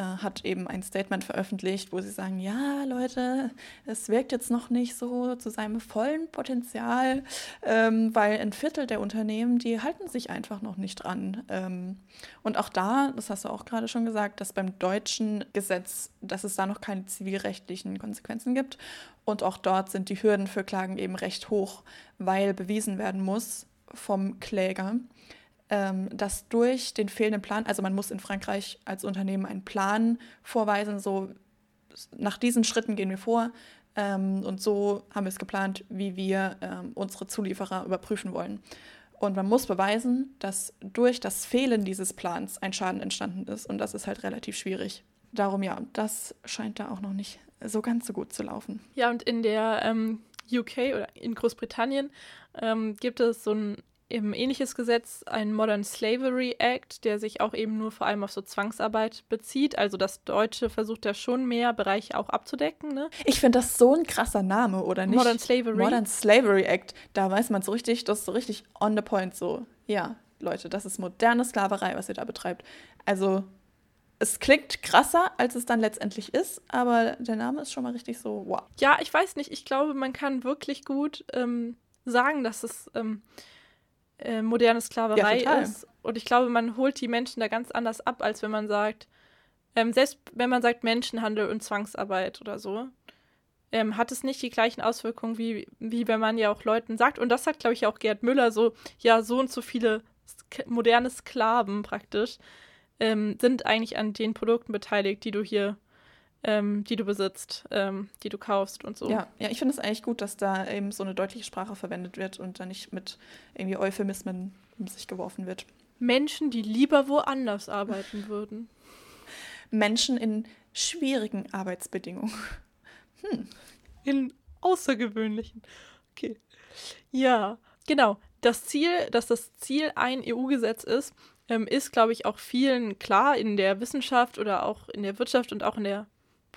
äh, hat eben ein Statement veröffentlicht, wo sie sagen, ja Leute, es wirkt jetzt noch nicht so zu seinem vollen Potenzial, ähm, weil ein Viertel der Unternehmen, die halten sich einfach noch nicht dran. Ähm, und auch da, das hast du auch gerade schon gesagt, dass beim deutschen Gesetz, dass es da noch keine zivilrechtlichen Konsequenzen gibt. Und auch dort sind die Hürden für Klagen eben recht hoch, weil bewiesen werden muss vom Kläger, dass durch den fehlenden Plan, also man muss in Frankreich als Unternehmen einen Plan vorweisen, so nach diesen Schritten gehen wir vor ähm, und so haben wir es geplant, wie wir ähm, unsere Zulieferer überprüfen wollen. Und man muss beweisen, dass durch das Fehlen dieses Plans ein Schaden entstanden ist und das ist halt relativ schwierig. Darum ja, das scheint da auch noch nicht so ganz so gut zu laufen. Ja, und in der ähm, UK oder in Großbritannien ähm, gibt es so ein eben ähnliches Gesetz, ein Modern Slavery Act, der sich auch eben nur vor allem auf so Zwangsarbeit bezieht. Also das Deutsche versucht ja schon mehr Bereiche auch abzudecken. Ne? Ich finde das so ein krasser Name, oder nicht? Modern Slavery. Modern Slavery Act. Da weiß man so richtig, das ist so richtig on the point so. Ja, Leute, das ist moderne Sklaverei, was ihr da betreibt. Also es klingt krasser, als es dann letztendlich ist, aber der Name ist schon mal richtig so, wow. Ja, ich weiß nicht. Ich glaube, man kann wirklich gut ähm, sagen, dass es ähm, äh, moderne Sklaverei ja, ist. Und ich glaube, man holt die Menschen da ganz anders ab, als wenn man sagt, ähm, selbst wenn man sagt Menschenhandel und Zwangsarbeit oder so, ähm, hat es nicht die gleichen Auswirkungen, wie, wie wenn man ja auch Leuten sagt, und das sagt, glaube ich, auch Gerd Müller so, ja, so und so viele sk moderne Sklaven praktisch ähm, sind eigentlich an den Produkten beteiligt, die du hier ähm, die du besitzt, ähm, die du kaufst und so. Ja, ja ich finde es eigentlich gut, dass da eben so eine deutliche Sprache verwendet wird und da nicht mit irgendwie Euphemismen um sich geworfen wird. Menschen, die lieber woanders arbeiten würden. Menschen in schwierigen Arbeitsbedingungen. Hm. In außergewöhnlichen. Okay. Ja, genau. Das Ziel, dass das Ziel ein EU-Gesetz ist, ähm, ist, glaube ich, auch vielen klar in der Wissenschaft oder auch in der Wirtschaft und auch in der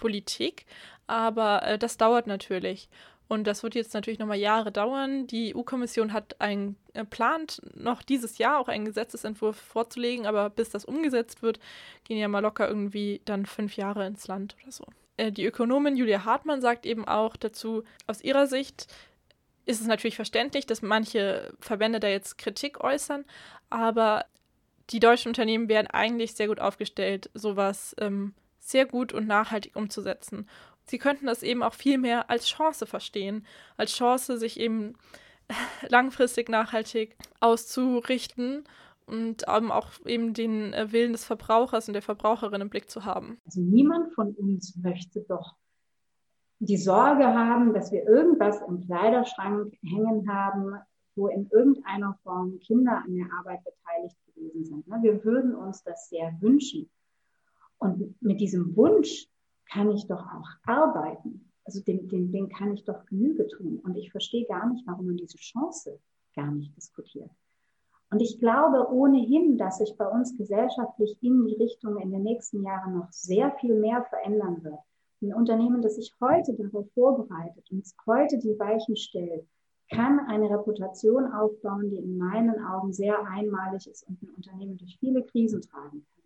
Politik, aber äh, das dauert natürlich. Und das wird jetzt natürlich nochmal Jahre dauern. Die EU-Kommission hat einen äh, plant, noch dieses Jahr auch einen Gesetzesentwurf vorzulegen, aber bis das umgesetzt wird, gehen ja mal locker irgendwie dann fünf Jahre ins Land oder so. Äh, die Ökonomin Julia Hartmann sagt eben auch dazu, aus ihrer Sicht ist es natürlich verständlich, dass manche Verbände da jetzt Kritik äußern, aber die deutschen Unternehmen wären eigentlich sehr gut aufgestellt, sowas ähm, sehr gut und nachhaltig umzusetzen. Sie könnten das eben auch viel mehr als Chance verstehen, als Chance, sich eben langfristig nachhaltig auszurichten und um auch eben den äh, Willen des Verbrauchers und der Verbraucherin im Blick zu haben. Also niemand von uns möchte doch die Sorge haben, dass wir irgendwas im Kleiderschrank hängen haben, wo in irgendeiner Form Kinder an der Arbeit beteiligt gewesen sind. Ne? Wir würden uns das sehr wünschen. Und mit diesem Wunsch kann ich doch auch arbeiten. Also den, den, den kann ich doch Genüge tun. Und ich verstehe gar nicht, warum man diese Chance gar nicht diskutiert. Und ich glaube ohnehin, dass sich bei uns gesellschaftlich in die Richtung in den nächsten Jahren noch sehr viel mehr verändern wird. Ein Unternehmen, das sich heute darauf vorbereitet und heute die Weichen stellt, kann eine Reputation aufbauen, die in meinen Augen sehr einmalig ist und ein Unternehmen durch viele Krisen tragen kann.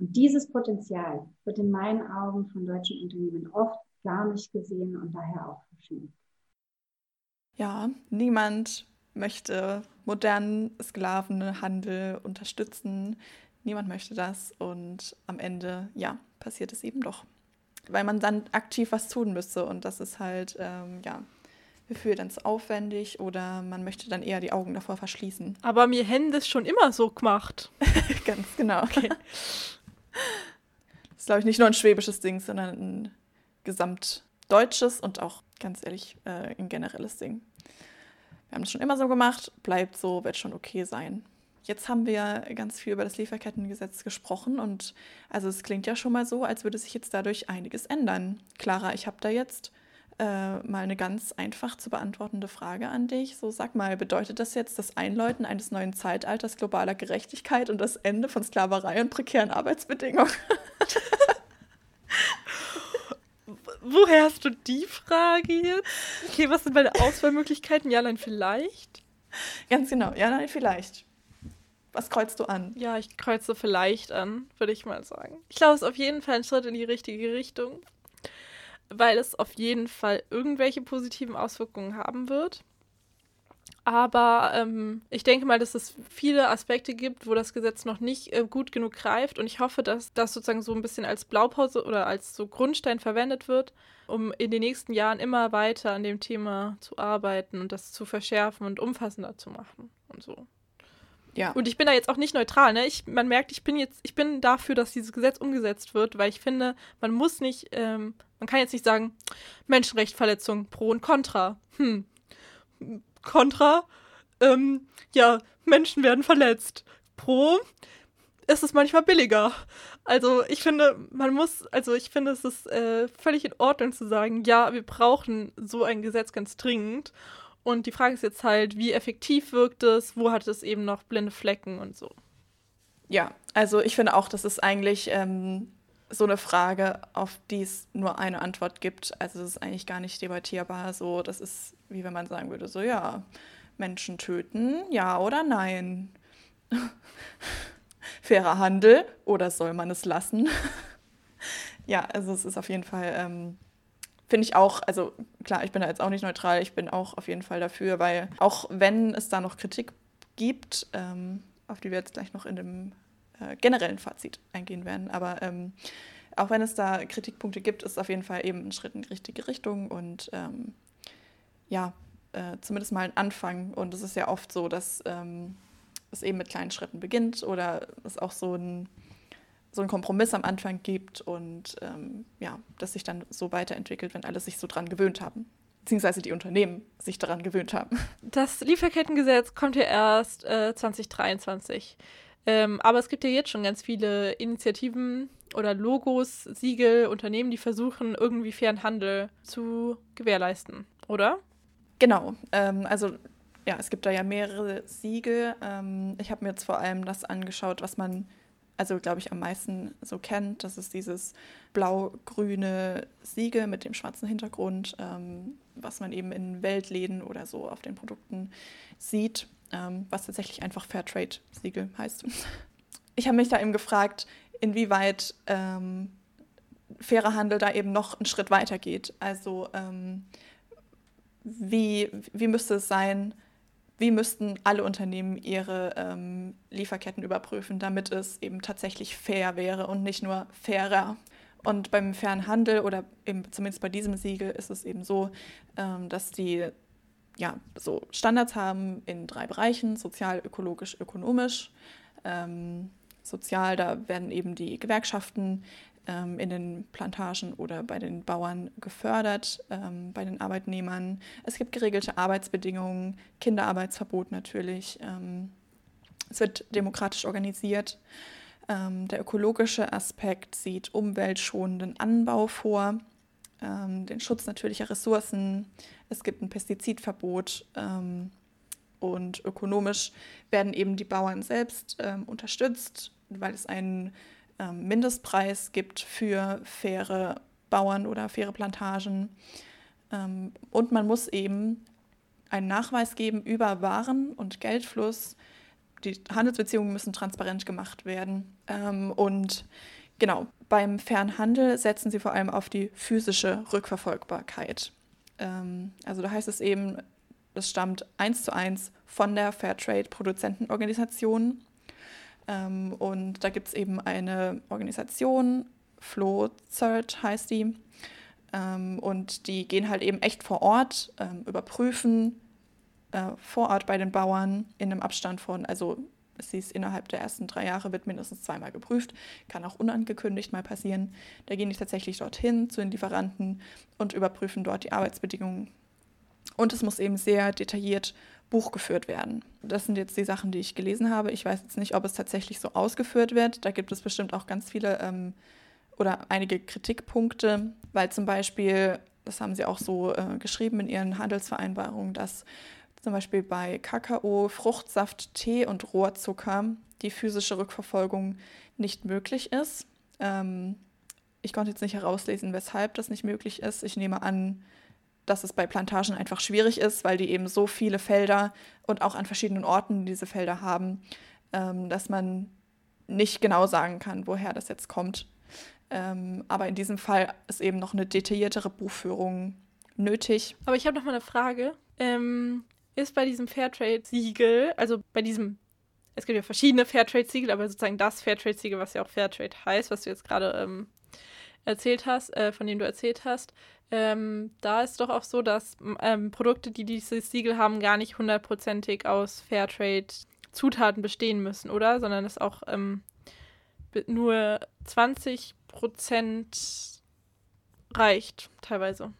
Und dieses Potenzial wird in meinen Augen von deutschen Unternehmen oft gar nicht gesehen und daher auch verschwindet. Ja, niemand möchte modernen Sklavenhandel unterstützen. Niemand möchte das und am Ende, ja, passiert es eben doch. Weil man dann aktiv was tun müsste und das ist halt, ähm, ja, Gefühl dann zu aufwendig oder man möchte dann eher die Augen davor verschließen. Aber mir hätten das schon immer so gemacht. Ganz genau. Okay. Das ist, glaube ich, nicht nur ein schwäbisches Ding, sondern ein gesamtdeutsches und auch, ganz ehrlich, äh, ein generelles Ding. Wir haben es schon immer so gemacht, bleibt so, wird schon okay sein. Jetzt haben wir ganz viel über das Lieferkettengesetz gesprochen und also es klingt ja schon mal so, als würde sich jetzt dadurch einiges ändern. Clara, ich habe da jetzt äh, mal eine ganz einfach zu beantwortende Frage an dich. So sag mal, bedeutet das jetzt das Einläuten eines neuen Zeitalters globaler Gerechtigkeit und das Ende von Sklaverei und prekären Arbeitsbedingungen? Woher hast du die Frage jetzt? Okay, was sind meine Auswahlmöglichkeiten? Ja, nein, vielleicht. Ganz genau. Ja, nein, vielleicht. Was kreuzt du an? Ja, ich kreuze vielleicht an, würde ich mal sagen. Ich glaube, es ist auf jeden Fall ein Schritt in die richtige Richtung weil es auf jeden Fall irgendwelche positiven Auswirkungen haben wird. Aber ähm, ich denke mal, dass es viele Aspekte gibt, wo das Gesetz noch nicht äh, gut genug greift. Und ich hoffe, dass das sozusagen so ein bisschen als Blaupause oder als so Grundstein verwendet wird, um in den nächsten Jahren immer weiter an dem Thema zu arbeiten und das zu verschärfen und umfassender zu machen und so. Ja. Und ich bin da jetzt auch nicht neutral, ne? Ich, man merkt, ich bin jetzt, ich bin dafür, dass dieses Gesetz umgesetzt wird, weil ich finde, man muss nicht, ähm, man kann jetzt nicht sagen, Menschenrechtsverletzung pro und contra. Hm. Contra, ähm, ja, Menschen werden verletzt. Pro ist es manchmal billiger. Also ich finde, man muss, also ich finde, es ist äh, völlig in Ordnung zu sagen, ja, wir brauchen so ein Gesetz ganz dringend. Und die Frage ist jetzt halt, wie effektiv wirkt es, wo hat es eben noch blinde Flecken und so. Ja, also ich finde auch, das ist eigentlich ähm, so eine Frage, auf die es nur eine Antwort gibt. Also es ist eigentlich gar nicht debattierbar. So, das ist, wie wenn man sagen würde, so ja, Menschen töten, ja oder nein. Fairer Handel oder soll man es lassen? ja, also es ist auf jeden Fall ähm, finde ich auch, also klar, ich bin da jetzt auch nicht neutral, ich bin auch auf jeden Fall dafür, weil auch wenn es da noch Kritik gibt, ähm, auf die wir jetzt gleich noch in dem äh, generellen Fazit eingehen werden, aber ähm, auch wenn es da Kritikpunkte gibt, ist es auf jeden Fall eben ein Schritt in die richtige Richtung und ähm, ja, äh, zumindest mal ein Anfang. Und es ist ja oft so, dass ähm, es eben mit kleinen Schritten beginnt oder es auch so ein so einen Kompromiss am Anfang gibt und ähm, ja, das sich dann so weiterentwickelt, wenn alle sich so dran gewöhnt haben. Beziehungsweise die Unternehmen sich daran gewöhnt haben. Das Lieferkettengesetz kommt ja erst äh, 2023. Ähm, aber es gibt ja jetzt schon ganz viele Initiativen oder Logos, Siegel, Unternehmen, die versuchen, irgendwie fairen Handel zu gewährleisten, oder? Genau. Ähm, also ja, es gibt da ja mehrere Siegel. Ähm, ich habe mir jetzt vor allem das angeschaut, was man also glaube ich am meisten so kennt. Das ist dieses blau-grüne Siegel mit dem schwarzen Hintergrund, ähm, was man eben in Weltläden oder so auf den Produkten sieht, ähm, was tatsächlich einfach Fairtrade-Siegel heißt. Ich habe mich da eben gefragt, inwieweit ähm, fairer Handel da eben noch einen Schritt weiter geht. Also ähm, wie, wie müsste es sein, wie müssten alle Unternehmen ihre ähm, Lieferketten überprüfen, damit es eben tatsächlich fair wäre und nicht nur fairer. Und beim fairen Handel oder eben zumindest bei diesem Siegel ist es eben so, ähm, dass die ja, so Standards haben in drei Bereichen, sozial, ökologisch, ökonomisch. Ähm, sozial, da werden eben die Gewerkschaften ähm, in den Plantagen oder bei den Bauern gefördert, ähm, bei den Arbeitnehmern. Es gibt geregelte Arbeitsbedingungen, Kinderarbeitsverbot natürlich. Ähm, es wird demokratisch organisiert. Ähm, der ökologische Aspekt sieht umweltschonenden Anbau vor, ähm, den Schutz natürlicher Ressourcen. Es gibt ein Pestizidverbot. Ähm, und ökonomisch werden eben die Bauern selbst unterstützt, weil es einen ähm, Mindestpreis gibt für faire Bauern oder faire Plantagen. Ähm, und man muss eben einen Nachweis geben über Waren- und Geldfluss. Die Handelsbeziehungen müssen transparent gemacht werden. Ähm, und genau, beim fairen Handel setzen sie vor allem auf die physische Rückverfolgbarkeit. also da heißt es eben, es stammt eins zu eins von der Fairtrade-Produzentenorganisation ähm, und da gibt es eben eine Organisation, FlowCert heißt die, Ähm, und die gehen halt eben echt vor Ort, ähm, überprüfen äh, vor Ort bei den Bauern in einem Abstand von, also es hieß, innerhalb der ersten drei Jahre wird mindestens zweimal geprüft, kann auch unangekündigt mal passieren. Da gehen die tatsächlich dorthin zu den Lieferanten und überprüfen dort die Arbeitsbedingungen. Und es muss eben sehr detailliert Buch geführt werden. Das sind jetzt die Sachen, die ich gelesen habe. Ich weiß jetzt nicht, ob es tatsächlich so ausgeführt wird. Da gibt es bestimmt auch ganz viele ähm, oder einige Kritikpunkte, weil zum Beispiel, das haben sie auch so äh, geschrieben in ihren Handelsvereinbarungen, dass zum Beispiel bei Kakao, Fruchtsaft, Tee und Rohrzucker die physische Rückverfolgung nicht möglich ist. Ähm, ich konnte jetzt nicht herauslesen, weshalb das nicht möglich ist. Ich nehme an, dass es bei Plantagen einfach schwierig ist, weil die eben so viele Felder und auch an verschiedenen Orten diese Felder haben, ähm, dass man nicht genau sagen kann, woher das jetzt kommt. Ähm, aber in diesem Fall ist eben noch eine detailliertere Buchführung nötig. Aber ich habe noch mal eine Frage. Ähm, ist bei diesem Fairtrade-Siegel, also bei diesem, es gibt ja verschiedene Fairtrade-Siegel, aber sozusagen das Fairtrade-Siegel, was ja auch Fairtrade heißt, was du jetzt gerade ähm, erzählt hast, äh, von dem du erzählt hast, ähm, da ist doch auch so, dass ähm, Produkte, die dieses Siegel haben, gar nicht hundertprozentig aus Fairtrade-Zutaten bestehen müssen, oder? Sondern es auch ähm, nur 20 Prozent reicht teilweise.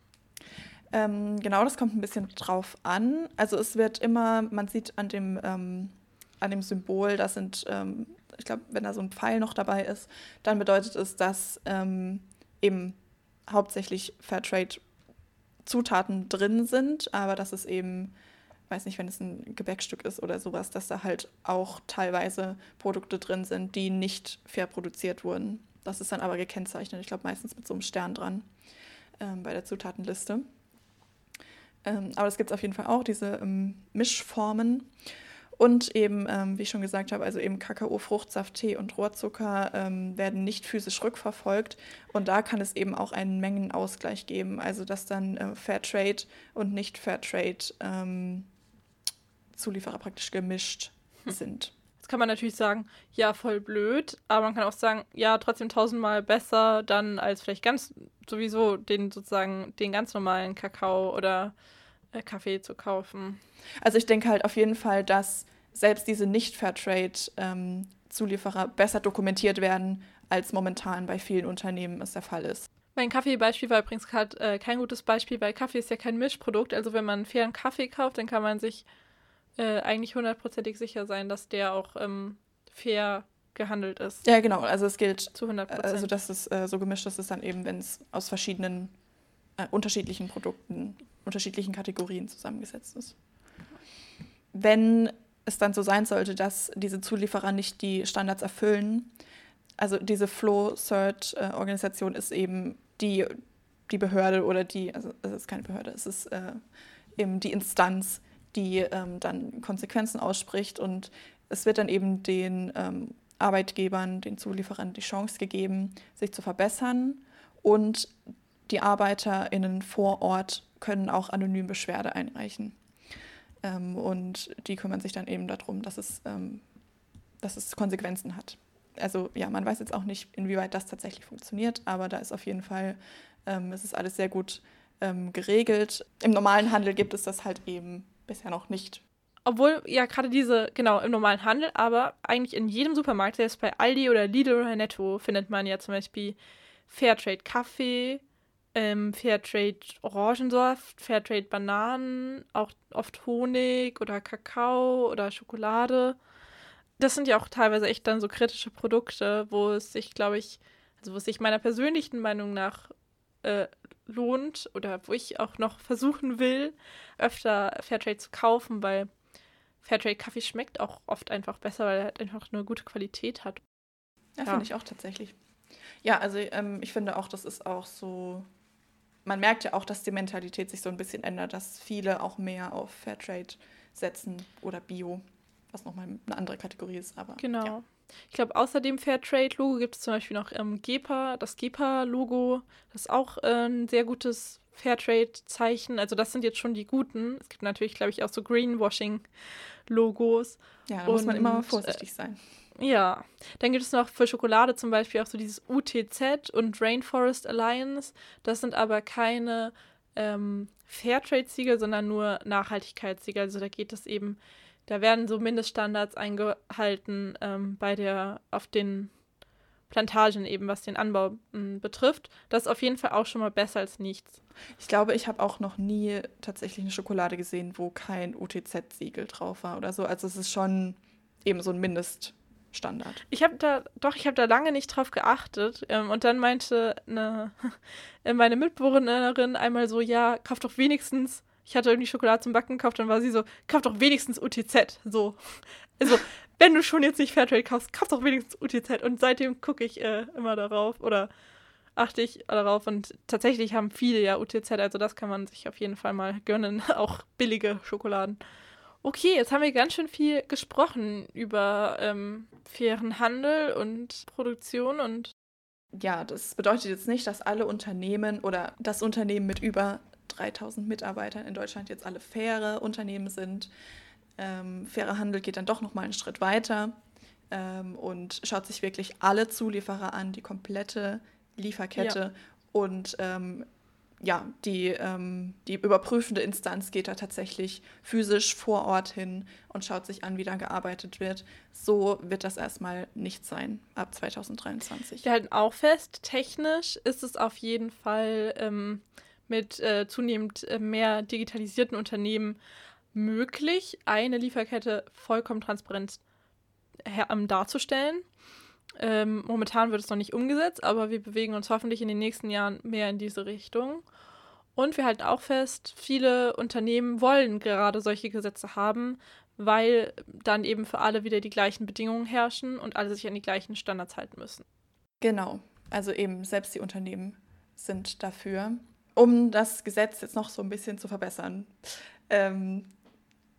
Ähm, genau, das kommt ein bisschen drauf an. Also es wird immer, man sieht an dem, ähm, an dem Symbol, das sind, ähm, ich glaube, wenn da so ein Pfeil noch dabei ist, dann bedeutet es, dass eben hauptsächlich Fairtrade-Zutaten drin sind, aber dass es eben, weiß nicht, wenn es ein Gebäckstück ist oder sowas, dass da halt auch teilweise Produkte drin sind, die nicht fair produziert wurden. Das ist dann aber gekennzeichnet, ich glaube meistens mit so einem Stern dran ähm, bei der Zutatenliste. Ähm, aber es gibt auf jeden Fall auch diese ähm, Mischformen. Und eben, ähm, wie ich schon gesagt habe, also eben Kakao, Fruchtsaft, Tee und Rohrzucker ähm, werden nicht physisch rückverfolgt. Und da kann es eben auch einen Mengenausgleich geben. Also dass dann äh, Fairtrade und nicht Fairtrade ähm, Zulieferer praktisch gemischt hm. sind kann man natürlich sagen, ja, voll blöd, aber man kann auch sagen, ja, trotzdem tausendmal besser dann als vielleicht ganz sowieso den sozusagen den ganz normalen Kakao oder Kaffee zu kaufen. Also ich denke halt auf jeden Fall, dass selbst diese Nicht-Fairtrade-Zulieferer ähm, besser dokumentiert werden, als momentan bei vielen Unternehmen es der Fall ist. Mein Kaffeebeispiel war übrigens gerade äh, kein gutes Beispiel, weil Kaffee ist ja kein Mischprodukt. Also wenn man einen fairen Kaffee kauft, dann kann man sich äh, eigentlich hundertprozentig sicher sein, dass der auch ähm, fair gehandelt ist. Ja, genau. Also es gilt zu 100 Prozent. Also dass es äh, so gemischt ist, ist dann eben, wenn es aus verschiedenen äh, unterschiedlichen Produkten, unterschiedlichen Kategorien zusammengesetzt ist. Wenn es dann so sein sollte, dass diese Zulieferer nicht die Standards erfüllen, also diese Flow-Cert-Organisation ist eben die, die Behörde oder die, also es ist keine Behörde, es ist äh, eben die Instanz, die ähm, dann Konsequenzen ausspricht. Und es wird dann eben den ähm, Arbeitgebern, den Zulieferern die Chance gegeben, sich zu verbessern. Und die ArbeiterInnen vor Ort können auch anonym Beschwerde einreichen. Ähm, und die kümmern sich dann eben darum, dass es, ähm, dass es Konsequenzen hat. Also ja, man weiß jetzt auch nicht, inwieweit das tatsächlich funktioniert, aber da ist auf jeden Fall, ähm, es ist alles sehr gut ähm, geregelt. Im normalen Handel gibt es das halt eben bisher noch nicht. Obwohl ja gerade diese, genau, im normalen Handel, aber eigentlich in jedem Supermarkt, selbst bei Aldi oder Lidl oder Netto, findet man ja zum Beispiel Fairtrade Kaffee, ähm, Fairtrade Orangensaft, Fairtrade Bananen, auch oft Honig oder Kakao oder Schokolade. Das sind ja auch teilweise echt dann so kritische Produkte, wo es sich, glaube ich, also wo es sich meiner persönlichen Meinung nach äh, lohnt oder wo ich auch noch versuchen will, öfter Fairtrade zu kaufen, weil Fairtrade-Kaffee schmeckt auch oft einfach besser, weil er halt einfach eine gute Qualität hat. Ja, ja. finde ich auch tatsächlich. Ja, also ähm, ich finde auch, das ist auch so, man merkt ja auch, dass die Mentalität sich so ein bisschen ändert, dass viele auch mehr auf Fairtrade setzen oder Bio, was nochmal eine andere Kategorie ist, aber. Genau. Ja. Ich glaube, außer dem Fairtrade-Logo gibt es zum Beispiel noch ähm, GEPA, das GEPA-Logo. Das ist auch äh, ein sehr gutes Fairtrade-Zeichen. Also das sind jetzt schon die guten. Es gibt natürlich, glaube ich, auch so Greenwashing-Logos. Ja, da Und, muss man immer vorsichtig sein. Ja, dann gibt es noch für Schokolade zum Beispiel auch so dieses UTZ und Rainforest Alliance. Das sind aber keine ähm, Fairtrade-Siegel, sondern nur Nachhaltigkeitssiegel. Also da geht es eben, da werden so Mindeststandards eingehalten ähm, bei der, auf den Plantagen eben, was den Anbau m, betrifft. Das ist auf jeden Fall auch schon mal besser als nichts. Ich glaube, ich habe auch noch nie tatsächlich eine Schokolade gesehen, wo kein UTZ-Siegel drauf war oder so. Also es ist schon eben so ein Mindeststandard. Ich habe da, doch, ich habe da lange nicht drauf geachtet. Ähm, und dann meinte eine, meine Mitbewohnerin einmal so, ja, kauf doch wenigstens, ich hatte irgendwie Schokolade zum Backen gekauft, dann war sie so, kauf doch wenigstens UTZ. So. Also, wenn du schon jetzt nicht Fairtrade kaufst, kauf doch wenigstens UTZ. Und seitdem gucke ich äh, immer darauf oder achte ich darauf. Und tatsächlich haben viele ja UTZ, also das kann man sich auf jeden Fall mal gönnen. Auch billige Schokoladen. Okay, jetzt haben wir ganz schön viel gesprochen über ähm, fairen Handel und Produktion und. Ja, das bedeutet jetzt nicht, dass alle Unternehmen oder das Unternehmen mit über 3000 Mitarbeitern in Deutschland jetzt alle faire Unternehmen sind. Ähm, fairer Handel geht dann doch noch mal einen Schritt weiter ähm, und schaut sich wirklich alle Zulieferer an, die komplette Lieferkette Ja. und ähm, ja, die, ähm, die überprüfende Instanz geht da tatsächlich physisch vor Ort hin und schaut sich an, wie da gearbeitet wird. So wird das erstmal nicht sein ab 2023. Wir halten auch fest, technisch ist es auf jeden Fall ähm, mit äh, zunehmend äh, mehr digitalisierten Unternehmen möglich, eine Lieferkette vollkommen transparent ähm, darzustellen. Ähm, momentan wird es noch nicht umgesetzt, aber wir bewegen uns hoffentlich in den nächsten Jahren mehr in diese Richtung. Und wir halten auch fest, viele Unternehmen wollen gerade solche Gesetze haben, weil dann eben für alle wieder die gleichen Bedingungen herrschen und alle sich an die gleichen Standards halten müssen. Genau, also eben selbst die Unternehmen sind dafür, um das Gesetz jetzt noch so ein bisschen zu verbessern. Ähm,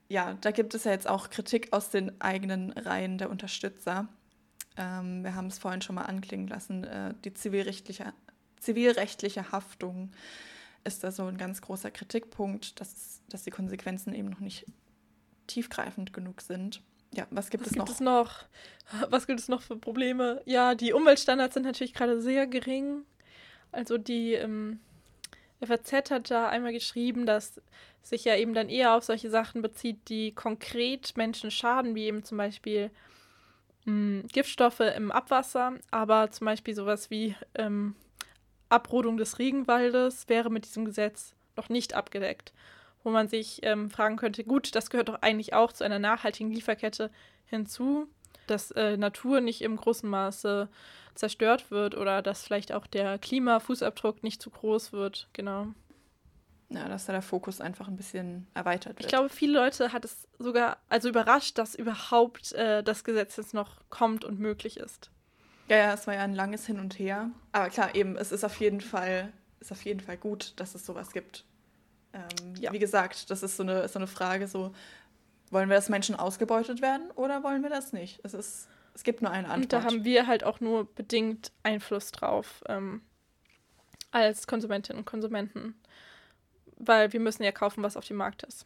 ja, da gibt es ja jetzt auch Kritik aus den eigenen Reihen der Unterstützer. Ähm, wir haben es vorhin schon mal anklingen lassen, äh, die zivilrechtliche, zivilrechtliche Haftung ist da so ein ganz großer Kritikpunkt, dass, dass die Konsequenzen eben noch nicht tiefgreifend genug sind. Ja, was gibt Was es gibt noch? es noch? Was gibt es noch für Probleme? Ja, die Umweltstandards sind natürlich gerade sehr gering. Also die ähm, FAZ hat da einmal geschrieben, dass sich ja eben dann eher auf solche Sachen bezieht, die konkret Menschen schaden, wie eben zum Beispiel mh, Giftstoffe im Abwasser, aber zum Beispiel sowas wie ähm, Abrodung des Regenwaldes wäre mit diesem Gesetz noch nicht abgedeckt. Wo man sich ähm, fragen könnte, gut, das gehört doch eigentlich auch zu einer nachhaltigen Lieferkette hinzu, dass äh, Natur nicht im großen Maße zerstört wird oder dass vielleicht auch der Klimafußabdruck nicht zu groß wird. Genau. Ja, dass da der Fokus einfach ein bisschen erweitert wird. Ich glaube, viele Leute hat es sogar also überrascht, dass überhaupt äh, das Gesetz jetzt noch kommt und möglich ist. Ja, ja, es war ja ein langes Hin und Her. Aber klar, eben, es ist auf jeden Fall, ist auf jeden Fall gut, dass es sowas gibt. Ähm, Ja. Wie gesagt, das ist so eine, so eine Frage, so, wollen wir, dass Menschen ausgebeutet werden oder wollen wir das nicht? Es, ist, es gibt nur eine Antwort. Und da haben wir halt auch nur bedingt Einfluss drauf ähm, als Konsumentinnen und Konsumenten. Weil wir müssen ja kaufen, was auf dem Markt ist.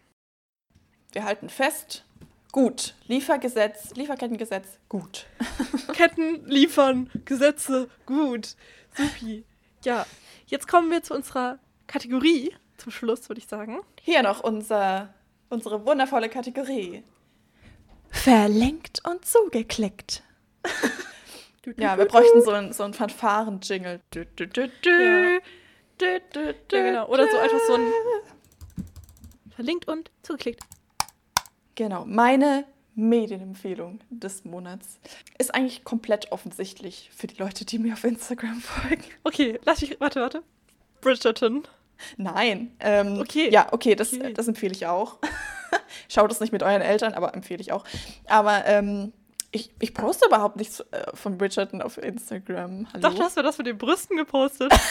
wir halten fest, gut, Liefergesetz, Lieferkettengesetz, gut. Ketten liefern, Gesetze, gut. Supi. Ja, jetzt kommen wir zu unserer Kategorie. Zum Schluss, würde ich sagen. Hier noch unser, unsere wundervolle Kategorie. Verlinkt und zugeklickt. Ja, wir bräuchten so einen so Fanfaren-Jingle. Ja. Dü, dü, dü, Ja, genau. Oder so einfach so ein verlinkt und zugeklickt. Genau, meine Medienempfehlung des Monats ist eigentlich komplett offensichtlich für die Leute, die mir auf Instagram folgen. Okay, lass mich. Warte, warte. Bridgerton. Nein. Ähm, Okay. Ja, okay, das, Okay. das empfehle ich auch. Schaut es nicht mit euren Eltern, aber empfehle ich auch. Aber ähm, ich, ich poste überhaupt nichts äh, von Bridgerton auf Instagram. Hallo? Doch, du hast mir das mit den Brüsten gepostet.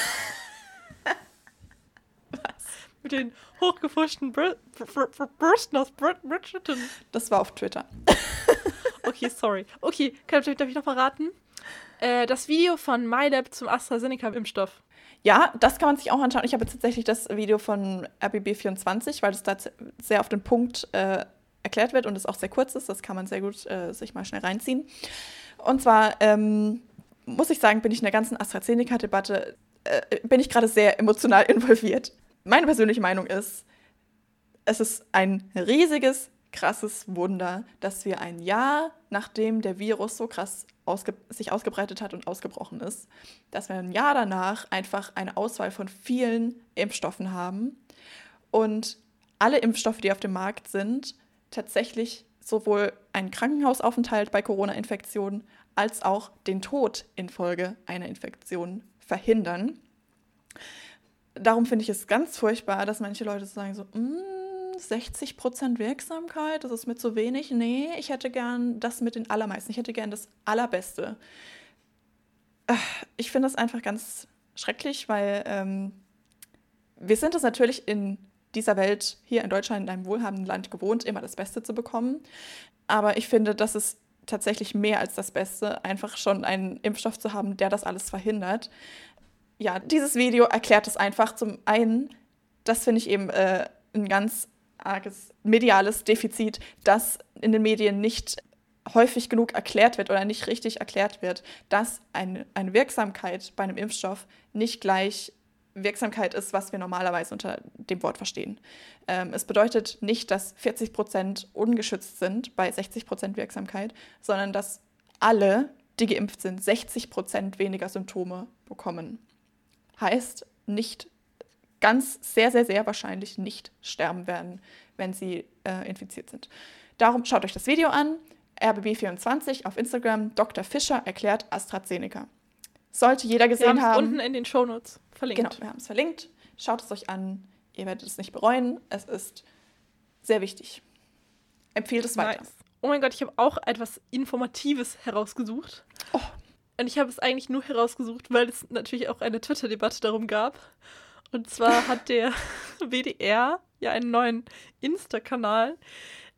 Mit den hochgefuschten Br Br Br Brüsten aus Br Bridgerton. Das war auf Twitter. Okay, sorry. Okay, kann, darf ich noch verraten? Äh, das Video von MyLab zum AstraZeneca-Impfstoff. Ja, das kann man sich auch anschauen. Ich habe jetzt tatsächlich das Video von RBB24, weil das da sehr auf den Punkt äh, erklärt wird und es auch sehr kurz ist. Das kann man sehr gut äh, sich mal schnell reinziehen. Und zwar ähm, muss ich sagen, bin ich in der ganzen AstraZeneca-Debatte, äh, bin ich gerade sehr emotional involviert. Meine persönliche Meinung ist, es ist ein riesiges, krasses Wunder, dass wir ein Jahr nachdem der Virus so krass ausge sich ausgebreitet hat und ausgebrochen ist, dass wir ein Jahr danach einfach eine Auswahl von vielen Impfstoffen haben und alle Impfstoffe, die auf dem Markt sind, tatsächlich sowohl einen Krankenhausaufenthalt bei Corona-Infektionen als auch den Tod infolge einer Infektion verhindern. Darum finde ich es ganz furchtbar, dass manche Leute sagen so, 60 mm, Wirksamkeit, das ist mir zu wenig. Nee, ich hätte gern das mit den allermeisten. Ich hätte gern das Allerbeste. Äh, ich finde das einfach ganz schrecklich, weil ähm, wir sind es natürlich in dieser Welt hier in Deutschland, in einem wohlhabenden Land gewohnt, immer das Beste zu bekommen. Aber ich finde, dass es tatsächlich mehr als das Beste, einfach schon einen Impfstoff zu haben, der das alles verhindert. Ja, dieses Video erklärt es einfach. Zum einen, das finde ich eben äh, ein ganz arges mediales Defizit, dass in den Medien nicht häufig genug erklärt wird oder nicht richtig erklärt wird, dass eine, eine Wirksamkeit bei einem Impfstoff nicht gleich Wirksamkeit ist, was wir normalerweise unter dem Wort verstehen. Ähm, es bedeutet nicht, dass 40 Prozent ungeschützt sind bei 60 Prozent Wirksamkeit, sondern dass alle, die geimpft sind, 60 Prozent weniger Symptome bekommen. Heißt, nicht ganz sehr, sehr, sehr wahrscheinlich nicht sterben werden, wenn sie äh, infiziert sind. Darum schaut euch das Video an. RBB24 auf Instagram. Dr. Fischer erklärt AstraZeneca. Sollte jeder gesehen wir haben. unten in den Shownotes verlinkt. Genau, wir haben es verlinkt. Schaut es euch an. Ihr werdet es nicht bereuen. Es ist sehr wichtig. Empfehlt es weiter. Nice. Oh mein Gott, ich habe auch etwas Informatives herausgesucht. Oh. Und ich habe es eigentlich nur herausgesucht, weil es natürlich auch eine Twitter-Debatte darum gab. Und zwar hat der WDR ja einen neuen Insta-Kanal,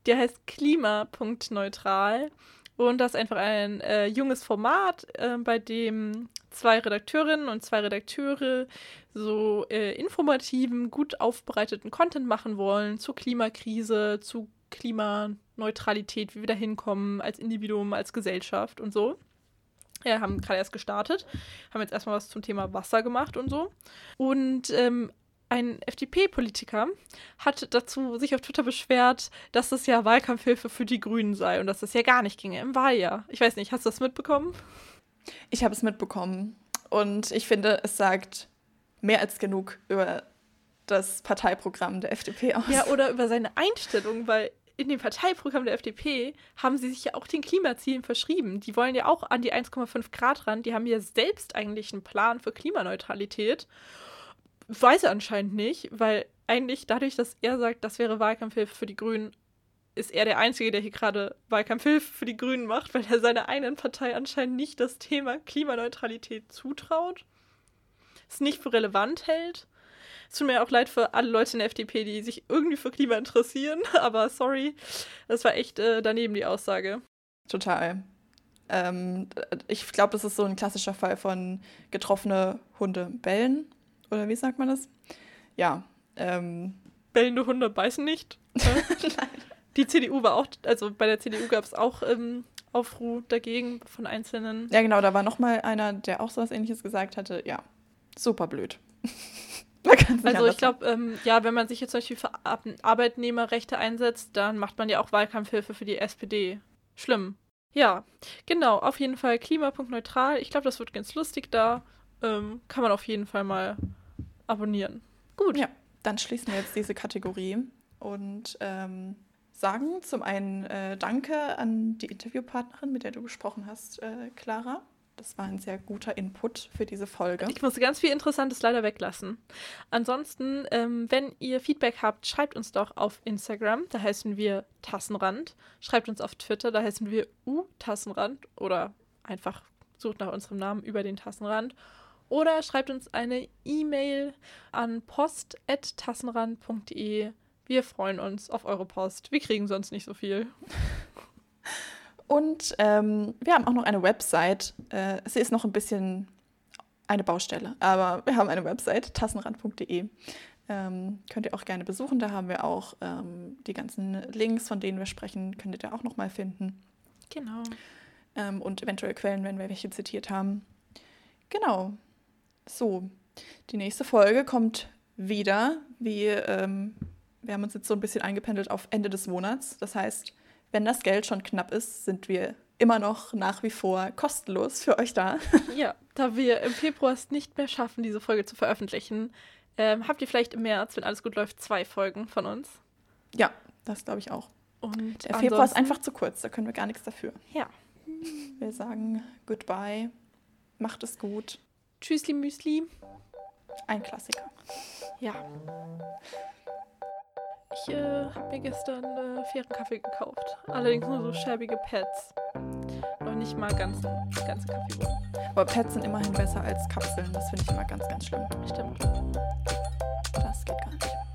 der heißt klima.neutral. Und das ist einfach ein äh, junges Format, äh, bei dem zwei Redakteurinnen und zwei Redakteure so äh, informativen, gut aufbereiteten Content machen wollen zur Klimakrise, zu Klimaneutralität, wie wir da hinkommen als Individuum, als Gesellschaft und so. Ja, haben gerade erst gestartet, haben jetzt erstmal was zum Thema Wasser gemacht und so. Und ähm, ein FDP-Politiker hat dazu sich auf Twitter beschwert, dass das ja Wahlkampfhilfe für die Grünen sei und dass das ja gar nicht ginge im Wahljahr. Ich weiß nicht, hast du das mitbekommen? Ich habe es mitbekommen. Und ich finde, es sagt mehr als genug über das Parteiprogramm der FDP aus. Ja, oder über seine Einstellung, weil in dem Parteiprogramm der FDP haben sie sich ja auch den Klimazielen verschrieben. Die wollen ja auch an die 1,5 Grad ran. Die haben ja selbst eigentlich einen Plan für Klimaneutralität. Weiß er anscheinend nicht, weil eigentlich dadurch, dass er sagt, das wäre Wahlkampfhilfe für die Grünen, ist er der Einzige, der hier gerade Wahlkampfhilfe für die Grünen macht, weil er seiner eigenen Partei anscheinend nicht das Thema Klimaneutralität zutraut, es nicht für relevant hält. Es tut mir auch leid für alle Leute in der FDP, die sich irgendwie für Klima interessieren, aber sorry, das war echt äh, daneben die Aussage. Total. Ähm, ich glaube, das ist so ein klassischer Fall von getroffene Hunde bellen. Oder wie sagt man das? Ja. Ähm. Bellende Hunde beißen nicht. Die CDU war auch, also bei der CDU gab es auch ähm, Aufruhr dagegen von Einzelnen. Ja, genau, da war noch mal einer, der auch so was ähnliches gesagt hatte. Ja, super blöd. also ich glaube, ähm, ja, wenn man sich jetzt zum Beispiel für Arbeitnehmerrechte einsetzt, dann macht man ja auch Wahlkampfhilfe für die SPD. Schlimm. Ja, genau, auf jeden Fall klimapunktneutral. Ich glaube, das wird ganz lustig da. Ähm, kann man auf jeden Fall mal abonnieren. Gut. Ja, dann schließen wir jetzt diese Kategorie und ähm, sagen. Zum einen äh, danke an die Interviewpartnerin, mit der du gesprochen hast, äh, Clara. Das war ein sehr guter Input für diese Folge. Ich musste ganz viel Interessantes leider weglassen. Ansonsten, ähm, wenn ihr Feedback habt, schreibt uns doch auf Instagram, da heißen wir Tassenrand. Schreibt uns auf Twitter, da heißen wir U-Tassenrand oder einfach sucht nach unserem Namen über den Tassenrand. Oder schreibt uns eine E-Mail an post.tassenrand.de wir freuen uns auf eure Post. Wir kriegen sonst nicht so viel. Und ähm, wir haben auch noch eine Website. Äh, sie ist noch ein bisschen eine Baustelle, aber wir haben eine Website, tassenrand.de. Ähm, könnt ihr auch gerne besuchen. Da haben wir auch ähm, die ganzen Links, von denen wir sprechen, könnt ihr da auch noch mal finden. Genau. ähm, und eventuell Quellen, wenn wir welche zitiert haben. Genau. So, die nächste Folge kommt wieder, wie ähm, wir haben uns jetzt so ein bisschen eingependelt auf Ende des Monats. Das heißt, wenn das Geld schon knapp ist, sind wir immer noch nach wie vor kostenlos für euch da. Ja, da wir im Februar es nicht mehr schaffen, diese Folge zu veröffentlichen, ähm, habt ihr vielleicht im März, wenn alles gut läuft, zwei Folgen von uns. Ja, das glaube ich auch. Und Der Februar ist einfach zu kurz, da können wir gar nichts dafür. Ja. Wir sagen Goodbye, macht es gut. Tschüssli Müsli. Ein Klassiker. Ja. Ich äh, habe mir gestern äh, fairen Kaffee gekauft. Allerdings nur so schäbige Pads. Noch nicht mal ganz, ganze Kaffee. Aber Pads sind immerhin besser als Kapseln. Das finde ich immer ganz, ganz schlimm. Stimmt. Das geht gar nicht.